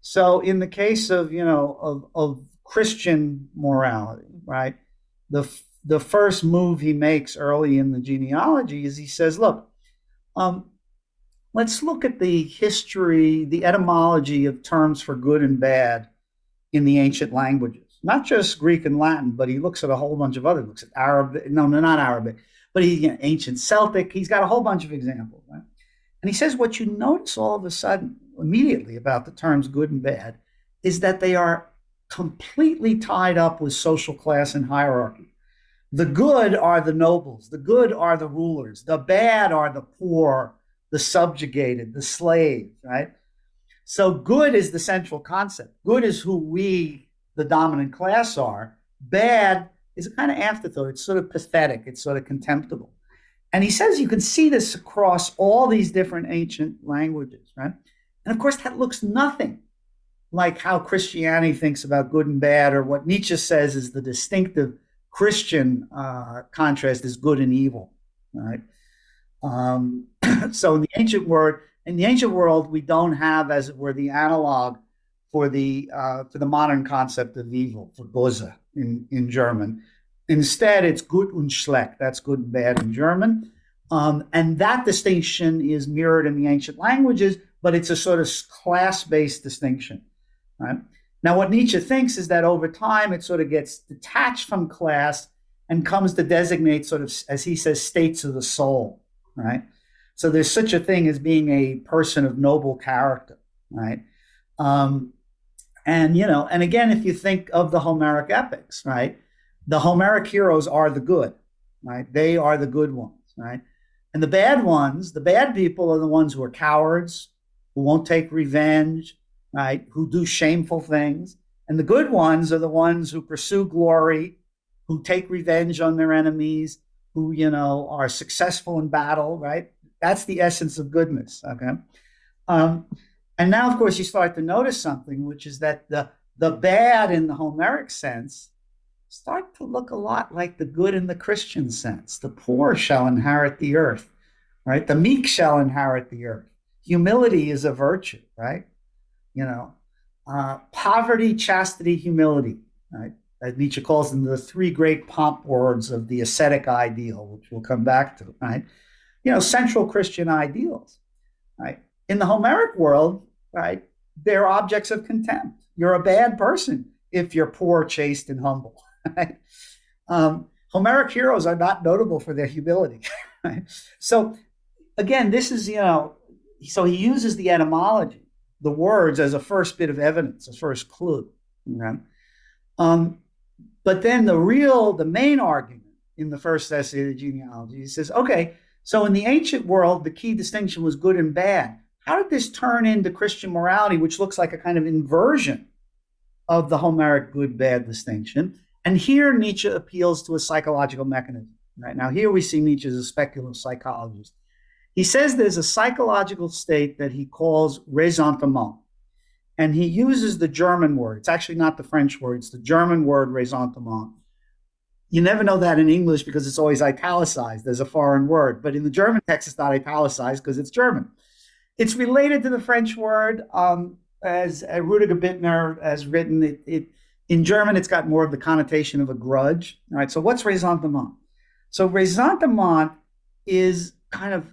So in the case of you know of, of Christian morality, right, the the first move he makes early in the genealogy is he says, look, um, let's look at the history, the etymology of terms for good and bad in the ancient languages not just Greek and Latin, but he looks at a whole bunch of other. looks at Arabic, no, no, not Arabic, but he's you know, ancient Celtic. He's got a whole bunch of examples, right? And he says what you notice all of a sudden, immediately about the terms good and bad, is that they are completely tied up with social class and hierarchy. The good are the nobles, the good are the rulers, the bad are the poor, the subjugated, the slaves, right? So good is the central concept. Good is who we the dominant class are. Bad is a kind of afterthought. It's sort of pathetic. It's sort of contemptible. And he says you can see this across all these different ancient languages, right? And of course, that looks nothing like how Christianity thinks about good and bad, or what Nietzsche says is the distinctive Christian uh, contrast is good and evil, right? Um, so in the ancient world, in the ancient world, we don't have, as it were, the analog for the uh, for the modern concept of evil, for Böse in, in German. Instead, it's gut und schlecht. That's good and bad in German. Um, and that distinction is mirrored in the ancient languages, but it's a sort of class based distinction. Right? Now, what Nietzsche thinks is that over time it sort of gets detached from class and comes to designate, sort of, as he says, states of the soul. Right? So there's such a thing as being a person of noble character. Right? Um, and, you know, and again, if you think of the Homeric epics, right, the Homeric heroes are the good, right? They are the good ones, right? And the bad ones, the bad people are the ones who are cowards, who won't take revenge, right? Who do shameful things. And the good ones are the ones who pursue glory, who take revenge on their enemies, who, you know, are successful in battle, right? That's the essence of goodness, okay? Um, and now, of course, you start to notice something, which is that the, the bad in the Homeric sense start to look a lot like the good in the Christian sense. The poor shall inherit the earth, right? The meek shall inherit the earth. Humility is a virtue, right? You know, uh, poverty, chastity, humility, right? As Nietzsche calls them the three great pomp words of the ascetic ideal, which we'll come back to, right? You know, central Christian ideals, right? In the Homeric world, right, they're objects of contempt. You're a bad person if you're poor, chaste, and humble. Right? Um, Homeric heroes are not notable for their humility. Right? So, again, this is, you know, so he uses the etymology, the words, as a first bit of evidence, a first clue. Right? Um, but then the real, the main argument in the first essay of the genealogy, he says, okay, so in the ancient world, the key distinction was good and bad. How did this turn into Christian morality, which looks like a kind of inversion of the Homeric good bad distinction? And here Nietzsche appeals to a psychological mechanism. Right now, here we see Nietzsche as a speculative psychologist. He says there's a psychological state that he calls ressentiment. And he uses the German word. It's actually not the French word, it's the German word ressentiment. You never know that in English because it's always italicized. There's a foreign word. But in the German text, it's not italicized because it's German. It's related to the French word, um, as uh, Rudiger Bittner has written. It, it, in German, it's got more of the connotation of a grudge. All right. So what's ressentiment? So ressentiment is kind of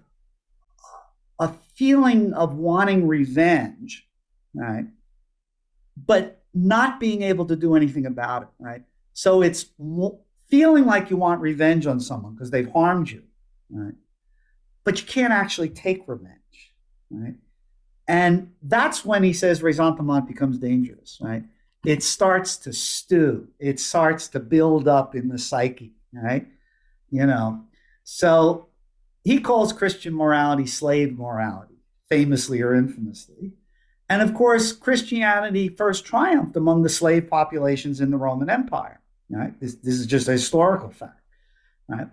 a feeling of wanting revenge, right? But not being able to do anything about it, right? So it's feeling like you want revenge on someone because they've harmed you, right? But you can't actually take revenge right? And that's when he says ressentiment becomes dangerous, right? It starts to stew. It starts to build up in the psyche, right? You know, so he calls Christian morality slave morality, famously or infamously. And of course, Christianity first triumphed among the slave populations in the Roman Empire. Right? This, this is just a historical fact. Right?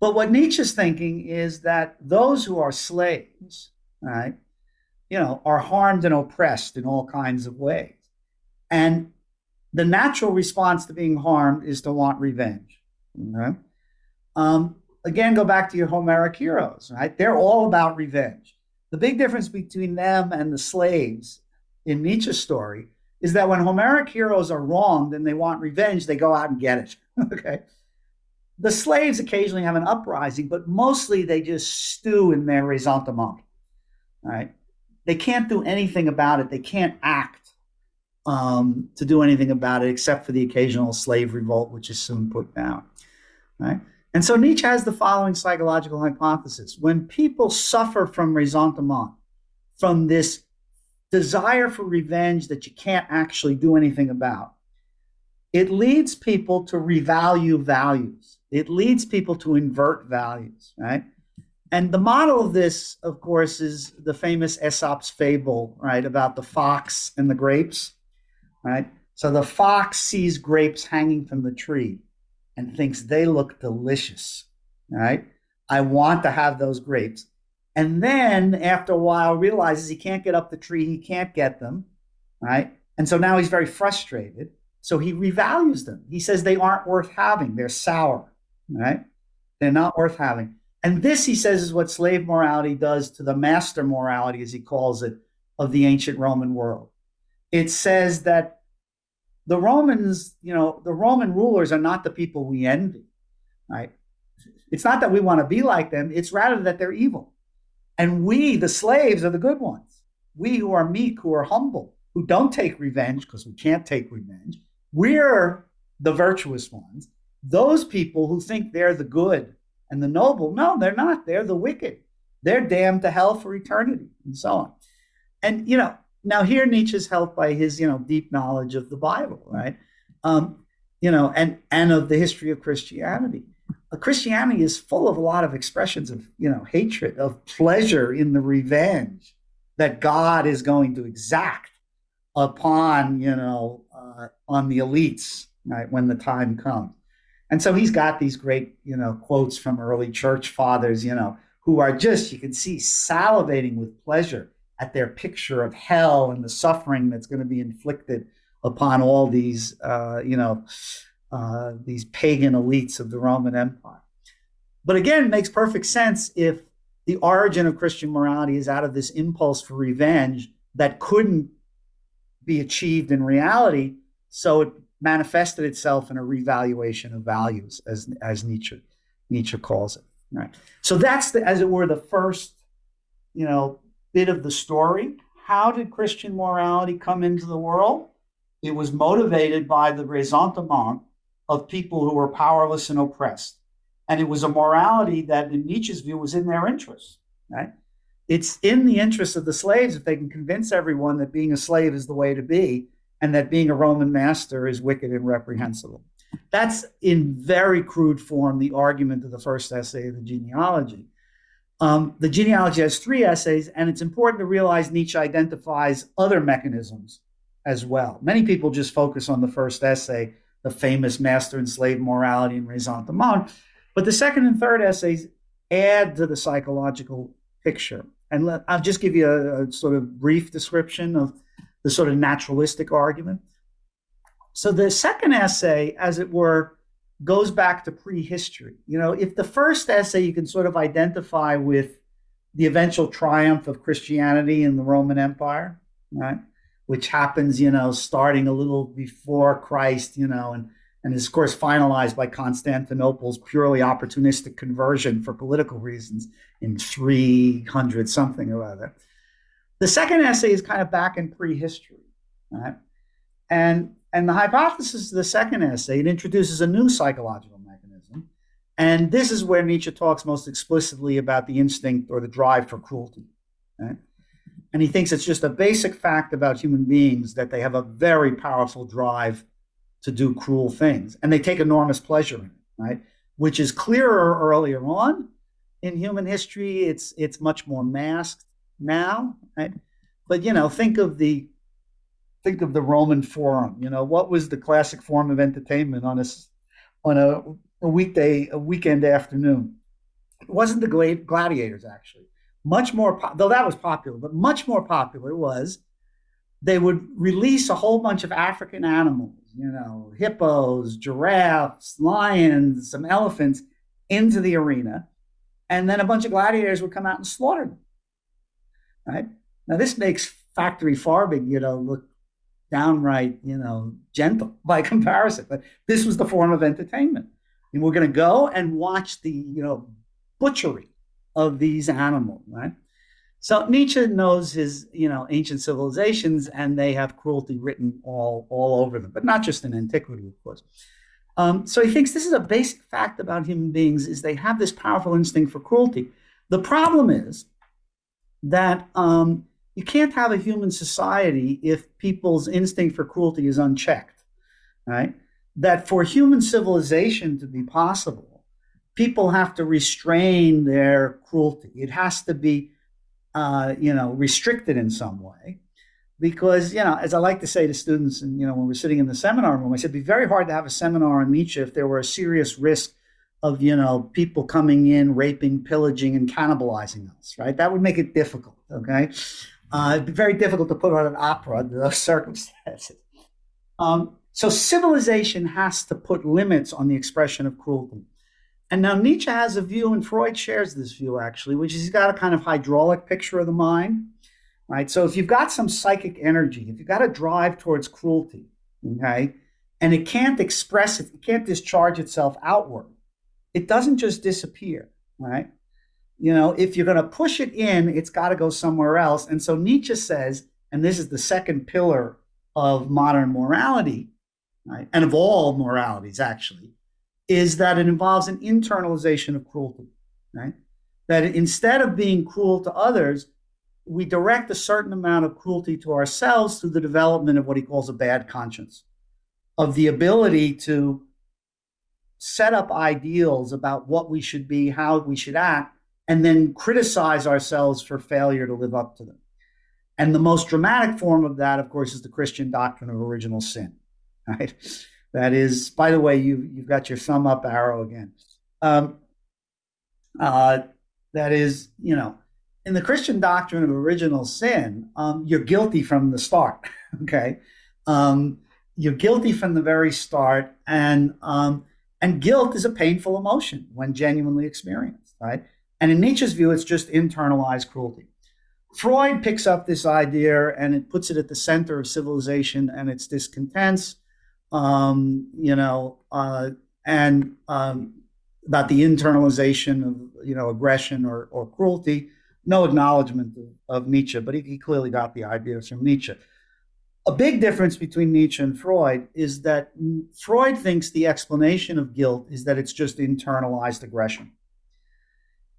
But what Nietzsche's thinking is that those who are slaves right, you know, are harmed and oppressed in all kinds of ways. And the natural response to being harmed is to want revenge. Okay? Um, again, go back to your Homeric heroes, right? They're all about revenge. The big difference between them and the slaves in Nietzsche's story is that when Homeric heroes are wronged and they want revenge, they go out and get it. okay. The slaves occasionally have an uprising, but mostly they just stew in their Right? They can't do anything about it. They can't act um, to do anything about it except for the occasional slave revolt, which is soon put down. Right? And so Nietzsche has the following psychological hypothesis. When people suffer from ressentiment, from this desire for revenge that you can't actually do anything about, it leads people to revalue values. It leads people to invert values, right? And the model of this, of course, is the famous Aesop's fable, right, about the fox and the grapes, right? So the fox sees grapes hanging from the tree and thinks they look delicious, right? I want to have those grapes. And then after a while realizes he can't get up the tree, he can't get them, right? And so now he's very frustrated. So he revalues them. He says they aren't worth having. They're sour, right? They're not worth having. And this, he says, is what slave morality does to the master morality, as he calls it, of the ancient Roman world. It says that the Romans, you know, the Roman rulers are not the people we envy, right? It's not that we want to be like them, it's rather that they're evil. And we, the slaves, are the good ones. We who are meek, who are humble, who don't take revenge because we can't take revenge, we're the virtuous ones. Those people who think they're the good and the noble. No, they're not. They're the wicked. They're damned to hell for eternity, and so on. And you know, now here Nietzsche's helped by his you know deep knowledge of the Bible, right? Um, you know, and and of the history of Christianity. Christianity is full of a lot of expressions of you know hatred, of pleasure in the revenge that God is going to exact upon you know uh, on the elites, right? When the time comes. And so he's got these great, you know, quotes from early church fathers, you know, who are just, you can see, salivating with pleasure at their picture of hell and the suffering that's going to be inflicted upon all these, uh, you know, uh, these pagan elites of the Roman Empire. But again, makes perfect sense if the origin of Christian morality is out of this impulse for revenge that couldn't be achieved in reality. So it manifested itself in a revaluation of values, as as Nietzsche Nietzsche calls it. Right. So that's the, as it were, the first, you know, bit of the story. How did Christian morality come into the world? It was motivated by the ressentiment of people who were powerless and oppressed. And it was a morality that, in Nietzsche's view, was in their interest. Right? It's in the interest of the slaves if they can convince everyone that being a slave is the way to be and that being a Roman master is wicked and reprehensible. That's in very crude form the argument of the first essay of the genealogy. Um, the genealogy has three essays, and it's important to realize Nietzsche identifies other mechanisms as well. Many people just focus on the first essay, the famous master and slave morality and ressentiment, but the second and third essays add to the psychological picture. And let, I'll just give you a, a sort of brief description of the sort of naturalistic argument. So the second essay, as it were, goes back to prehistory. You know, if the first essay you can sort of identify with the eventual triumph of Christianity in the Roman Empire, right? Which happens, you know, starting a little before Christ, you know, and and is of course finalized by Constantinople's purely opportunistic conversion for political reasons in 300 something or other. The second essay is kind of back in prehistory, right? And and the hypothesis of the second essay it introduces a new psychological mechanism, and this is where Nietzsche talks most explicitly about the instinct or the drive for cruelty. Right? And he thinks it's just a basic fact about human beings that they have a very powerful drive to do cruel things, and they take enormous pleasure in it, right? Which is clearer earlier on in human history. It's it's much more masked now, right? But you know, think of the think of the Roman Forum. You know, what was the classic form of entertainment on a on a, a weekday, a weekend afternoon? It wasn't the gladiators actually. much more, though that was popular, but much more popular was they would release a whole bunch of African animals, you know, hippos, giraffes, lions, some elephants into the arena. And then a bunch of gladiators would come out and slaughter them. Right? Now, this makes factory farming, you know, look downright, you know, gentle by comparison. But this was the form of entertainment. And we're going to go and watch the, you know, butchery of these animals, right? So Nietzsche knows his, you know, ancient civilizations, and they have cruelty written all all over them, but not just in antiquity, of course. Um, so he thinks this is a basic fact about human beings: is they have this powerful instinct for cruelty. The problem is that um, you can't have a human society if people's instinct for cruelty is unchecked, right? That for human civilization to be possible, people have to restrain their cruelty. It has to be, uh, you know, restricted in some way. Because, you know, as I like to say to students, and, you know, when we're sitting in the seminar room, I said it'd be very hard to have a seminar on Nietzsche if there were a serious risk of, you know, people coming in, raping, pillaging, and cannibalizing us, right? That would make it difficult, okay? Uh, it'd be very difficult to put on an opera under those circumstances. Um, so civilization has to put limits on the expression of cruelty. And now Nietzsche has a view, and Freud shares this view actually, which is he's got a kind of hydraulic picture of the mind, right? So if you've got some psychic energy, if you've got a drive towards cruelty, okay, and it can't express it, it can't discharge itself outward, it doesn't just disappear, right? You know, if you're going to push it in, it's got to go somewhere else. And so Nietzsche says, and this is the second pillar of modern morality, right, and of all moralities actually, is that it involves an internalization of cruelty, right? That instead of being cruel to others, we direct a certain amount of cruelty to ourselves through the development of what he calls a bad conscience, of the ability to set up ideals about what we should be, how we should act, and then criticize ourselves for failure to live up to them. And the most dramatic form of that, of course, is the Christian doctrine of original sin. Right? That is, by the way, you you've got your thumb up arrow again. Um, uh, that is, you know, in the Christian doctrine of original sin, um, you're guilty from the start. Okay, um, you're guilty from the very start, and um, and guilt is a painful emotion when genuinely experienced. Right? And in Nietzsche's view, it's just internalized cruelty. Freud picks up this idea and it puts it at the center of civilization and its discontents, um, you know, uh, and um, about the internalization of, you know, aggression or, or cruelty. No acknowledgement of, of Nietzsche, but he, he clearly got the ideas from Nietzsche. A big difference between Nietzsche and Freud is that Freud thinks the explanation of guilt is that it's just internalized aggression.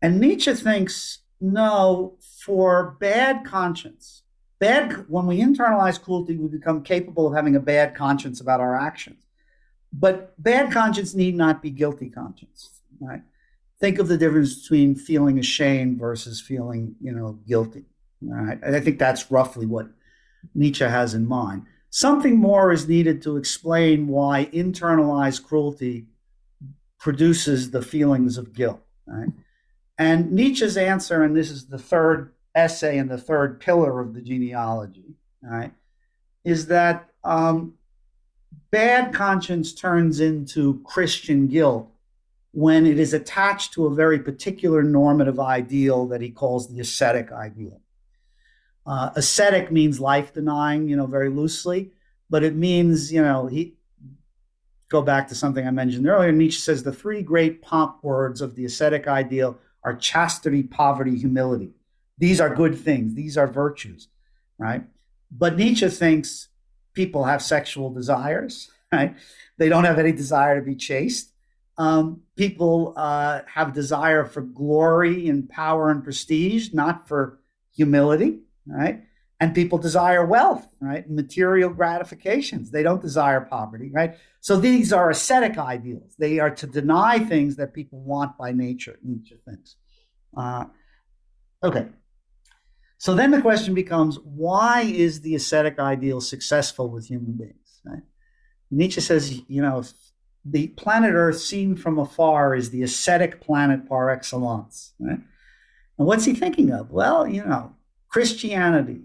And Nietzsche thinks, no, for bad conscience, bad when we internalize cruelty, we become capable of having a bad conscience about our actions. But bad conscience need not be guilty conscience, right? Think of the difference between feeling ashamed versus feeling, you know, guilty. Right? And I think that's roughly what Nietzsche has in mind. Something more is needed to explain why internalized cruelty produces the feelings of guilt. Right? And Nietzsche's answer, and this is the third essay and the third pillar of the genealogy, right, is that um, bad conscience turns into Christian guilt when it is attached to a very particular normative ideal that he calls the ascetic ideal. Uh, ascetic means life denying, you know, very loosely, but it means, you know, he go back to something I mentioned earlier. Nietzsche says the three great pomp words of the ascetic ideal are chastity, poverty, humility. These are good things. These are virtues, right? But Nietzsche thinks people have sexual desires, right? They don't have any desire to be chaste. Um, people uh, have desire for glory and power and prestige, not for humility, right? And people desire wealth, right? Material gratifications. They don't desire poverty, right? So these are ascetic ideals. They are to deny things that people want by nature, Nietzsche thinks. Uh, okay. So then the question becomes why is the ascetic ideal successful with human beings? Right? Nietzsche says, you know, the planet Earth seen from afar is the ascetic planet par excellence. Right? And what's he thinking of? Well, you know, Christianity,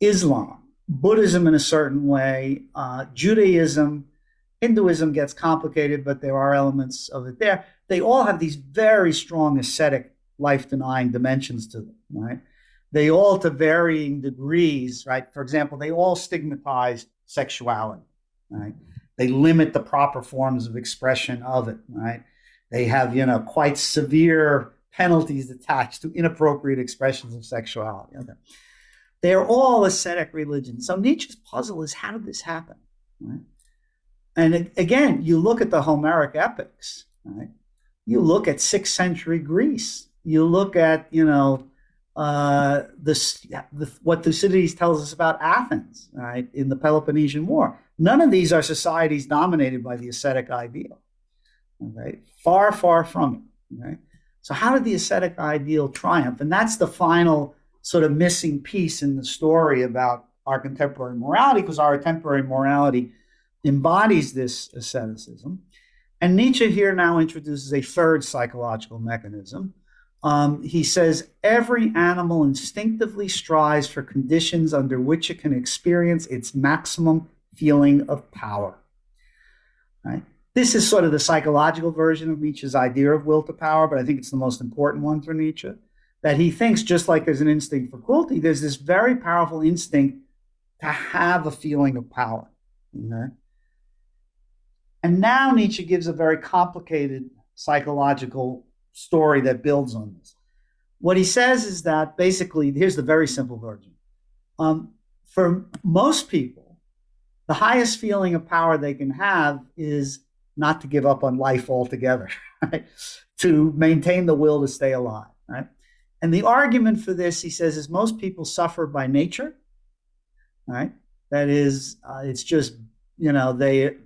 Islam, Buddhism in a certain way, uh, Judaism, Hinduism gets complicated, but there are elements of it there. They all have these very strong ascetic, life denying dimensions to them, right? They all, to varying degrees, right? For example, they all stigmatize sexuality, right? They limit the proper forms of expression of it, right? They have, you know, quite severe penalties attached to inappropriate expressions of sexuality. Okay. They're all ascetic religions. So Nietzsche's puzzle is how did this happen? Right? And again, you look at the Homeric epics, right? You look at sixth century Greece. You look at, you know, uh, this, the, what Thucydides tells us about Athens, right, in the Peloponnesian War. None of these are societies dominated by the ascetic ideal. Far, far from it. So how did the ascetic ideal triumph? And that's the final sort of missing piece in the story about our contemporary morality, because our contemporary morality embodies this asceticism. And Nietzsche here now introduces a third psychological mechanism. Um, he says every animal instinctively strives for conditions under which it can experience its maximum feeling of power. Right? This is sort of the psychological version of Nietzsche's idea of will to power, but I think it's the most important one for Nietzsche. That he thinks, just like there's an instinct for cruelty, there's this very powerful instinct to have a feeling of power. And now Nietzsche gives a very complicated psychological story that builds on this. What he says is that basically, here's the very simple version. Um, for most people, the highest feeling of power they can have is not to give up on life altogether, right? to maintain the will to stay alive. Right? And the argument for this, he says, is most people suffer by nature. Right? That is, uh, it's just you know they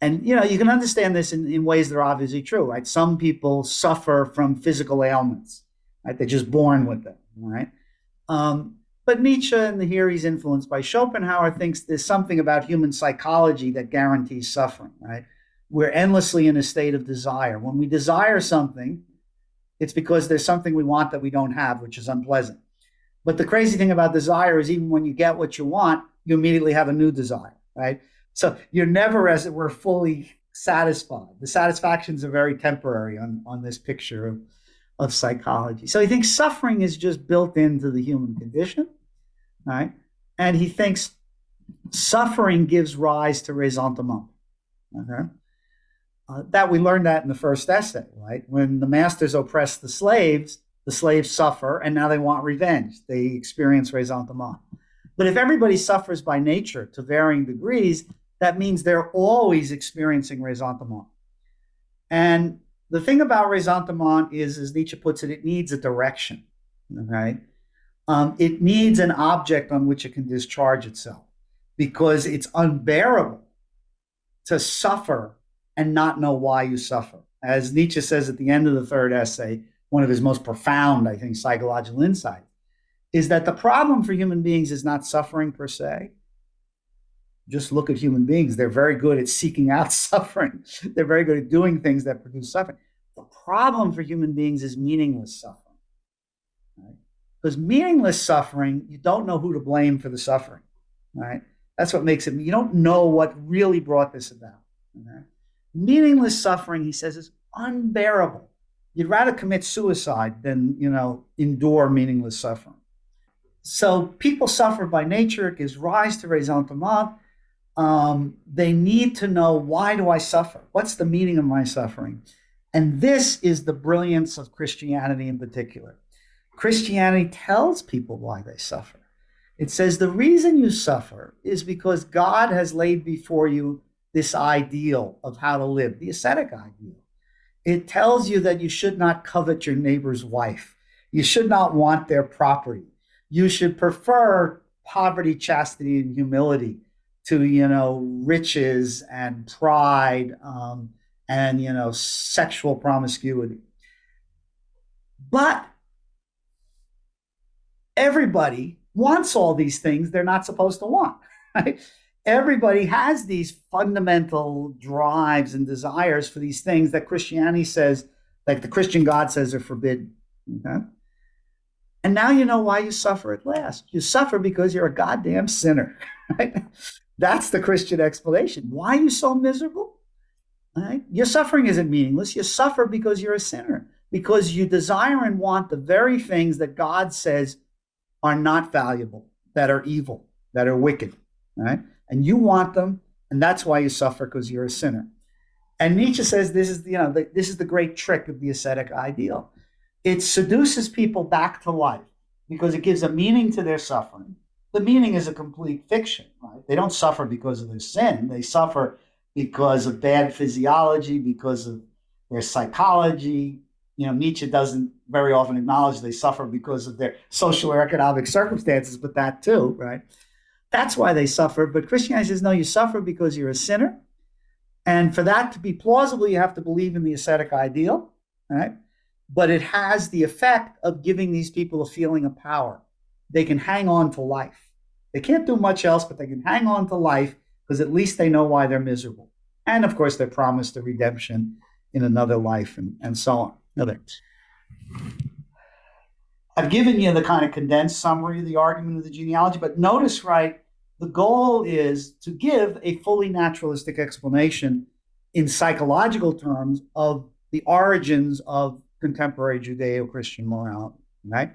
and you know you can understand this in, in ways that are obviously true right some people suffer from physical ailments right they're just born with them right um, but nietzsche and the here he's influenced by schopenhauer thinks there's something about human psychology that guarantees suffering right? We're endlessly in a state of desire. When we desire something it's because there's something we want that we don't have which is unpleasant. But the crazy thing about desire is even when you get what you want you immediately have a new desire right? So you're never, as it were, fully satisfied. The satisfactions are very temporary on, on this picture of, of psychology. So he thinks suffering is just built into the human condition, right? And he thinks suffering gives rise to ressentiment. Okay? Uh, that we learned that in the first essay, right? When the masters oppress the slaves, the slaves suffer, and now they want revenge. They experience ressentiment. But if everybody suffers by nature to varying degrees, that means they're always experiencing ressentiment. And the thing about ressentiment is, as Nietzsche puts it, it needs a direction. Okay. Um, it needs an object on which it can discharge itself because it's unbearable to suffer and not know why you suffer. As Nietzsche says at the end of the third essay, one of his most profound, I think, psychological insights is that the problem for human beings is not suffering per se, just look at human beings. They're very good at seeking out suffering. They're very good at doing things that produce suffering. The problem for human beings is meaningless suffering. Right? Because meaningless suffering, you don't know who to blame for the suffering. Right? That's what makes it. You don't know what really brought this about. Meaningless suffering, he says, is unbearable. You'd rather commit suicide than, you know, endure meaningless suffering. So people suffer by nature. It gives rise to ressentiment um, they need to know why do I suffer? What's the meaning of my suffering? And this is the brilliance of Christianity in particular. Christianity tells people why they suffer. It says the reason you suffer is because God has laid before you this ideal of how to live, the ascetic ideal. It tells you that you should not covet your neighbor's wife. You should not want their property. You should prefer poverty, chastity, and humility to you know riches and pride um, and you know sexual promiscuity but everybody wants all these things they're not supposed to want right everybody has these fundamental drives and desires for these things that christianity says like the christian god says are forbidden Okay? And now you know why you suffer at last. You suffer because you're a goddamn sinner. Right? That's the Christian explanation. Why are you so miserable? Right? Your suffering isn't meaningless. You suffer because you're a sinner, because you desire and want the very things that God says are not valuable, that are evil, that are wicked. Right? And you want them, and that's why you suffer because you're a sinner. And Nietzsche says this is, you know, the, this is the great trick of the ascetic ideal. It seduces people back to life because it gives a meaning to their suffering. The meaning is a complete fiction, right? They don't suffer because of their sin. They suffer because of bad physiology, because of their psychology. You know, Nietzsche doesn't very often acknowledge they suffer because of their social or economic circumstances, but that too, right? That's why they suffer. But Christianity says, no, you suffer because you're a sinner. And for that to be plausible, you have to believe in the ascetic ideal, right? But it has the effect of giving these people a feeling of power. They can hang on to life. They can't do much else, but they can hang on to life because at least they know why they're miserable. And of course, they're promised a redemption in another life and, and so on. Another. I've given you the kind of condensed summary of the argument of the genealogy, but notice, right, the goal is to give a fully naturalistic explanation in psychological terms of the origins of contemporary Judeo Christian morality, right?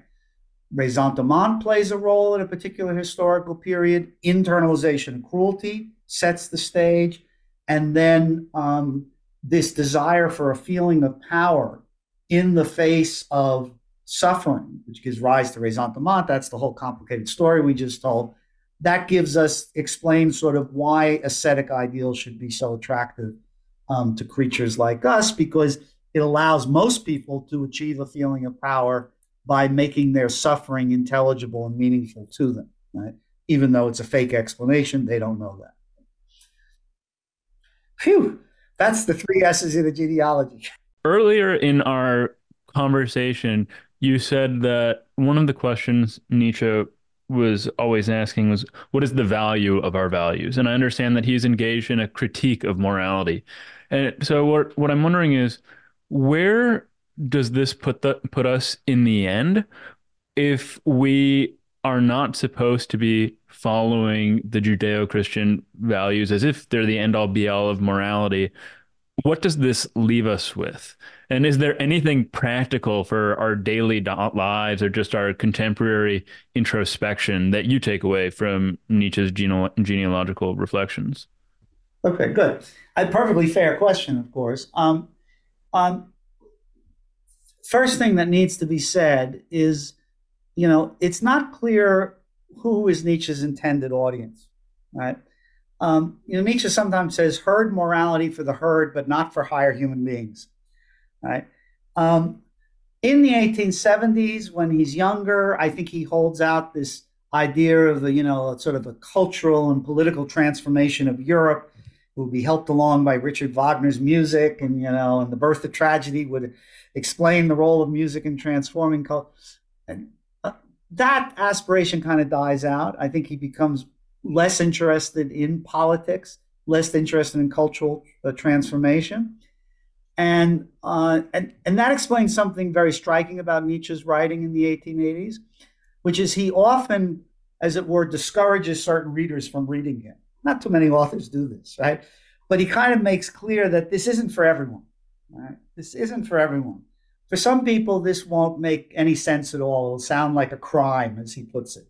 Ressentiment plays a role in a particular historical period. Internalization cruelty sets the stage. And then um, this desire for a feeling of power in the face of suffering, which gives rise to ressentiment. That's the whole complicated story we just told. That gives us, explains sort of why ascetic ideals should be so attractive um, to creatures like us, because it allows most people to achieve a feeling of power by making their suffering intelligible and meaningful to them, right? Even though it's a fake explanation, they don't know that. Phew, that's the three S's of the genealogy. Earlier in our conversation, you said that one of the questions Nietzsche was always asking was, What is the value of our values? And I understand that he's engaged in a critique of morality. And so, what, what I'm wondering is, where does this put the, put us in the end if we are not supposed to be following the Judeo-Christian values as if they're the end all be all of morality what does this leave us with? And is there anything practical for our daily lives or just our contemporary introspection that you take away from Nietzsche's gene- genealogical reflections? Okay, good. A perfectly fair question, of course. Um, um, first thing that needs to be said is, you know, it's not clear who is Nietzsche's intended audience, right? Um, you know, Nietzsche sometimes says herd morality for the herd, but not for higher human beings. Right? Um, in the 1870s, when he's younger, I think he holds out this idea of a, you know, sort of a cultural and political transformation of Europe will be helped along by Richard Wagner's music, and you know, and the birth of tragedy would explain the role of music in transforming culture. And uh, that aspiration kind of dies out. I think he becomes less interested in politics, less interested in cultural uh, transformation. And, uh, and, and that explains something very striking about Nietzsche's writing in the 1880s, which is he often, as it were, discourages certain readers from reading him. Not too many authors do this, right? But he kind of makes clear that this isn't for everyone. Right? This isn't for everyone. For some people, this won't make any sense at all. It'll sound like a crime, as he puts it.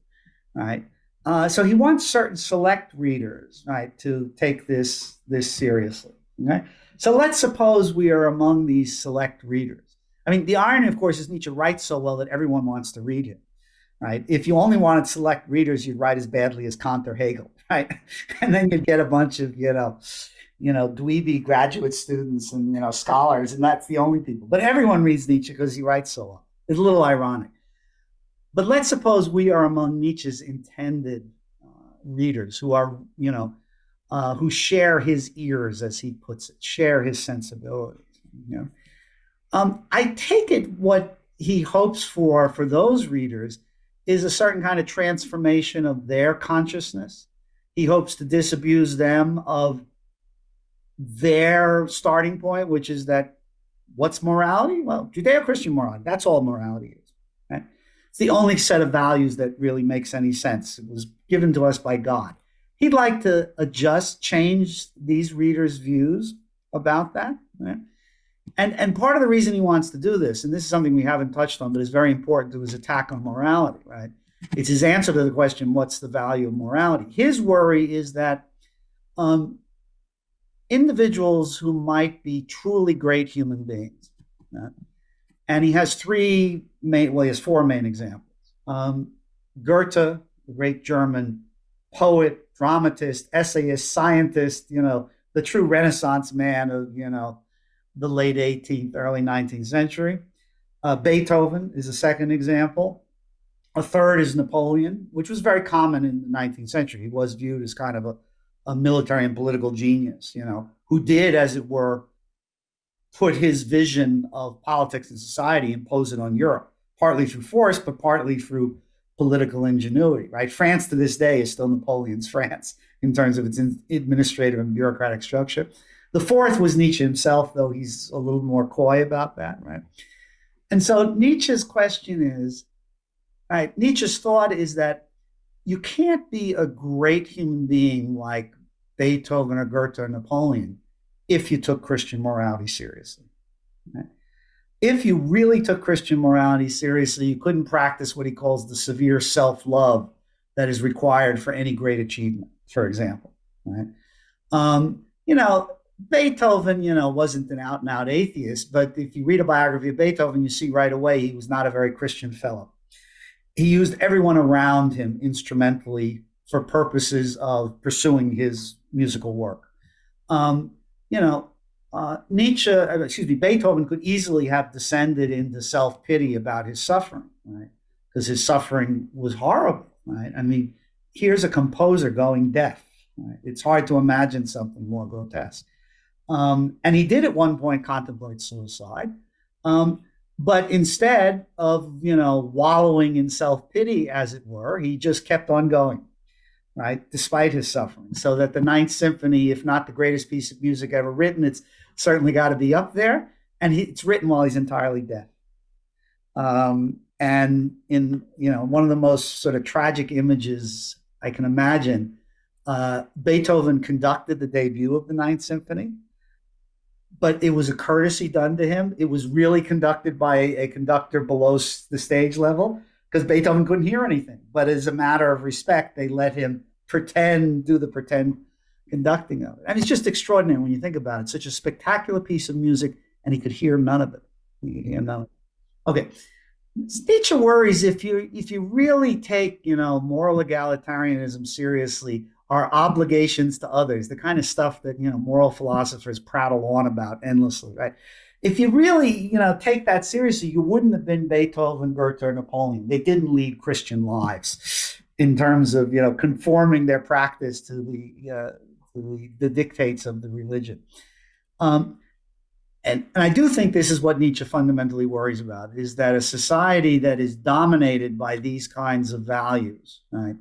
Right? Uh, so he wants certain select readers, right, to take this this seriously. Right. So let's suppose we are among these select readers. I mean, the irony, of course, is Nietzsche writes so well that everyone wants to read him. Right. If you only wanted select readers, you'd write as badly as Kant or Hegel, right? And then you'd get a bunch of, you know, you know, dweeby graduate students and you know scholars, and that's the only people. But everyone reads Nietzsche because he writes so well. It's a little ironic. But let's suppose we are among Nietzsche's intended uh, readers who are, you know, uh, who share his ears, as he puts it, share his sensibilities. You know, um, I take it what he hopes for for those readers is a certain kind of transformation of their consciousness. He hopes to disabuse them of their starting point, which is that what's morality? Well, Judeo Christian morality. That's all morality is. Right? It's the only set of values that really makes any sense. It was given to us by God. He'd like to adjust, change these readers' views about that. Right? And, and part of the reason he wants to do this, and this is something we haven't touched on, but is very important to his attack on morality, right? It's his answer to the question, what's the value of morality? His worry is that um, individuals who might be truly great human beings, uh, and he has three main, well, he has four main examples. Um, Goethe, the great German poet, dramatist, essayist, scientist, you know, the true Renaissance man of, you know, the late 18th, early 19th century. Uh, Beethoven is a second example. A third is Napoleon, which was very common in the 19th century. He was viewed as kind of a, a military and political genius, you know, who did, as it were, put his vision of politics and society, impose it on Europe, partly through force, but partly through political ingenuity, right? France to this day is still Napoleon's France in terms of its administrative and bureaucratic structure. The fourth was Nietzsche himself, though he's a little more coy about that, right? And so Nietzsche's question is, right, Nietzsche's thought is that you can't be a great human being like Beethoven or Goethe or Napoleon if you took Christian morality seriously. Right? If you really took Christian morality seriously, you couldn't practice what he calls the severe self love that is required for any great achievement, for example. Right? Um, you know, Beethoven, you know, wasn't an out and out atheist, but if you read a biography of Beethoven, you see right away he was not a very Christian fellow. He used everyone around him instrumentally for purposes of pursuing his musical work. Um, you know, uh, Nietzsche, uh, excuse me, Beethoven could easily have descended into self pity about his suffering, right? Because his suffering was horrible, right? I mean, here's a composer going deaf. Right? It's hard to imagine something more grotesque. Um, and he did at one point contemplate suicide. Um, but instead of, you know, wallowing in self pity, as it were, he just kept on going, right, despite his suffering. So that the Ninth Symphony, if not the greatest piece of music ever written, it's certainly got to be up there. And he, it's written while he's entirely deaf. Um, and in, you know, one of the most sort of tragic images I can imagine, uh, Beethoven conducted the debut of the Ninth Symphony but it was a courtesy done to him. It was really conducted by a conductor below the stage level because Beethoven couldn't hear anything. But as a matter of respect, they let him pretend, do the pretend conducting of it. And it's just extraordinary when you think about it. Such a spectacular piece of music, and he could hear none of it. He hear none of it. Okay. Nietzsche worries if you if you really take you know moral egalitarianism seriously, our obligations to others, the kind of stuff that you know moral philosophers prattle on about endlessly, right? If you really, you know, take that seriously, you wouldn't have been Beethoven, Goethe, or Napoleon. They didn't lead Christian lives in terms of you know conforming their practice to the uh, to the, the, dictates of the religion. Um, and, and I do think this is what Nietzsche fundamentally worries about: is that a society that is dominated by these kinds of values, right?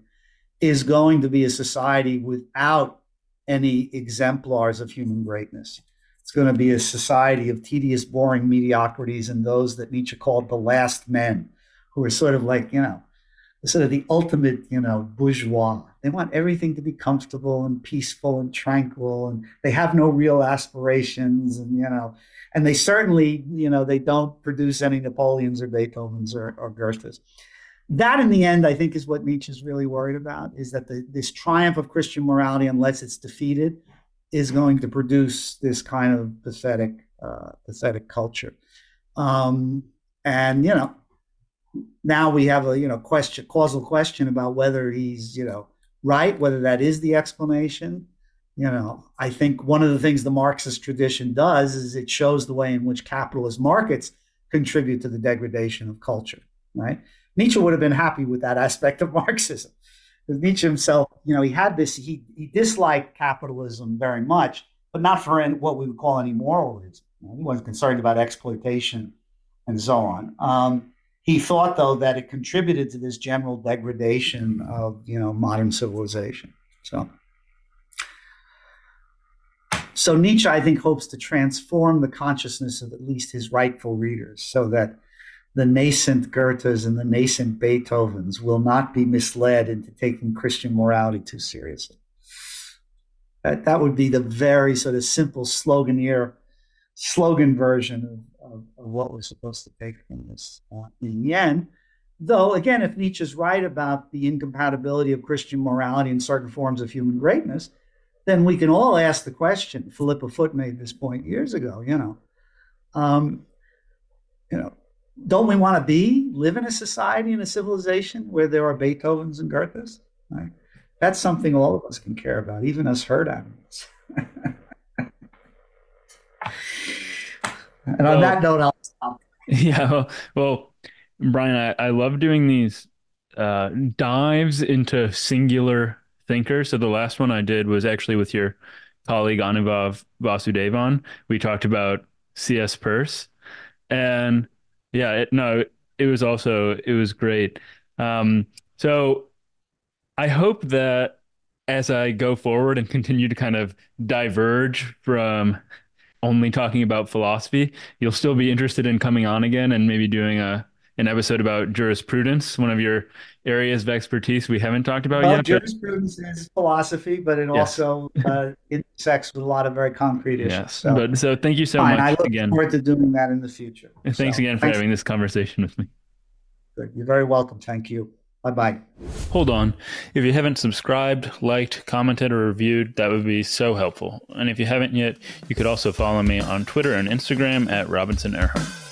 Is going to be a society without any exemplars of human greatness. It's going to be a society of tedious, boring mediocrities and those that Nietzsche called the last men, who are sort of like, you know, sort of the ultimate, you know, bourgeois. They want everything to be comfortable and peaceful and tranquil, and they have no real aspirations, and you know, and they certainly, you know, they don't produce any Napoleons or Beethovens or, or Goethes that in the end, I think, is what Nietzsche is really worried about: is that the, this triumph of Christian morality, unless it's defeated, is going to produce this kind of pathetic, uh, pathetic culture. Um, and you know, now we have a you know question, causal question about whether he's you know right, whether that is the explanation. You know, I think one of the things the Marxist tradition does is it shows the way in which capitalist markets contribute to the degradation of culture, right? Nietzsche would have been happy with that aspect of Marxism. Because Nietzsche himself, you know, he had this, he, he disliked capitalism very much, but not for any, what we would call any moral he wasn't concerned about exploitation and so on. Um, he thought, though, that it contributed to this general degradation of, you know, modern civilization. So, so Nietzsche, I think, hopes to transform the consciousness of at least his rightful readers so that the nascent Goethes and the nascent Beethovens will not be misled into taking Christian morality too seriously. That, that would be the very sort of simple sloganier slogan version of, of, of what we're supposed to take from this uh, in the end. Though, again, if Nietzsche's right about the incompatibility of Christian morality and certain forms of human greatness, then we can all ask the question. Philippa Foot made this point years ago. You know, um, you know, don't we want to be live in a society in a civilization where there are Beethovens and Goethes? Right? That's something all of us can care about, even us herd animals. and on that note, I'll stop. Yeah, well, well Brian, I, I love doing these uh, dives into singular thinkers. So the last one I did was actually with your colleague Anubav Vasudevan. We talked about C.S. Peirce, and yeah, it, no, it was also it was great. Um, so I hope that as I go forward and continue to kind of diverge from only talking about philosophy, you'll still be interested in coming on again and maybe doing a an episode about jurisprudence, one of your areas of expertise we haven't talked about well, yet. Jurisprudence but... is philosophy, but it yes. also uh, intersects with a lot of very concrete issues. Yes. So, but so thank you so fine. much. I look again. forward to doing that in the future. And thanks so, again for thanks. having this conversation with me. Good. You're very welcome. Thank you. Bye bye. Hold on. If you haven't subscribed, liked, commented, or reviewed, that would be so helpful. And if you haven't yet, you could also follow me on Twitter and Instagram at Robinson Erhardt.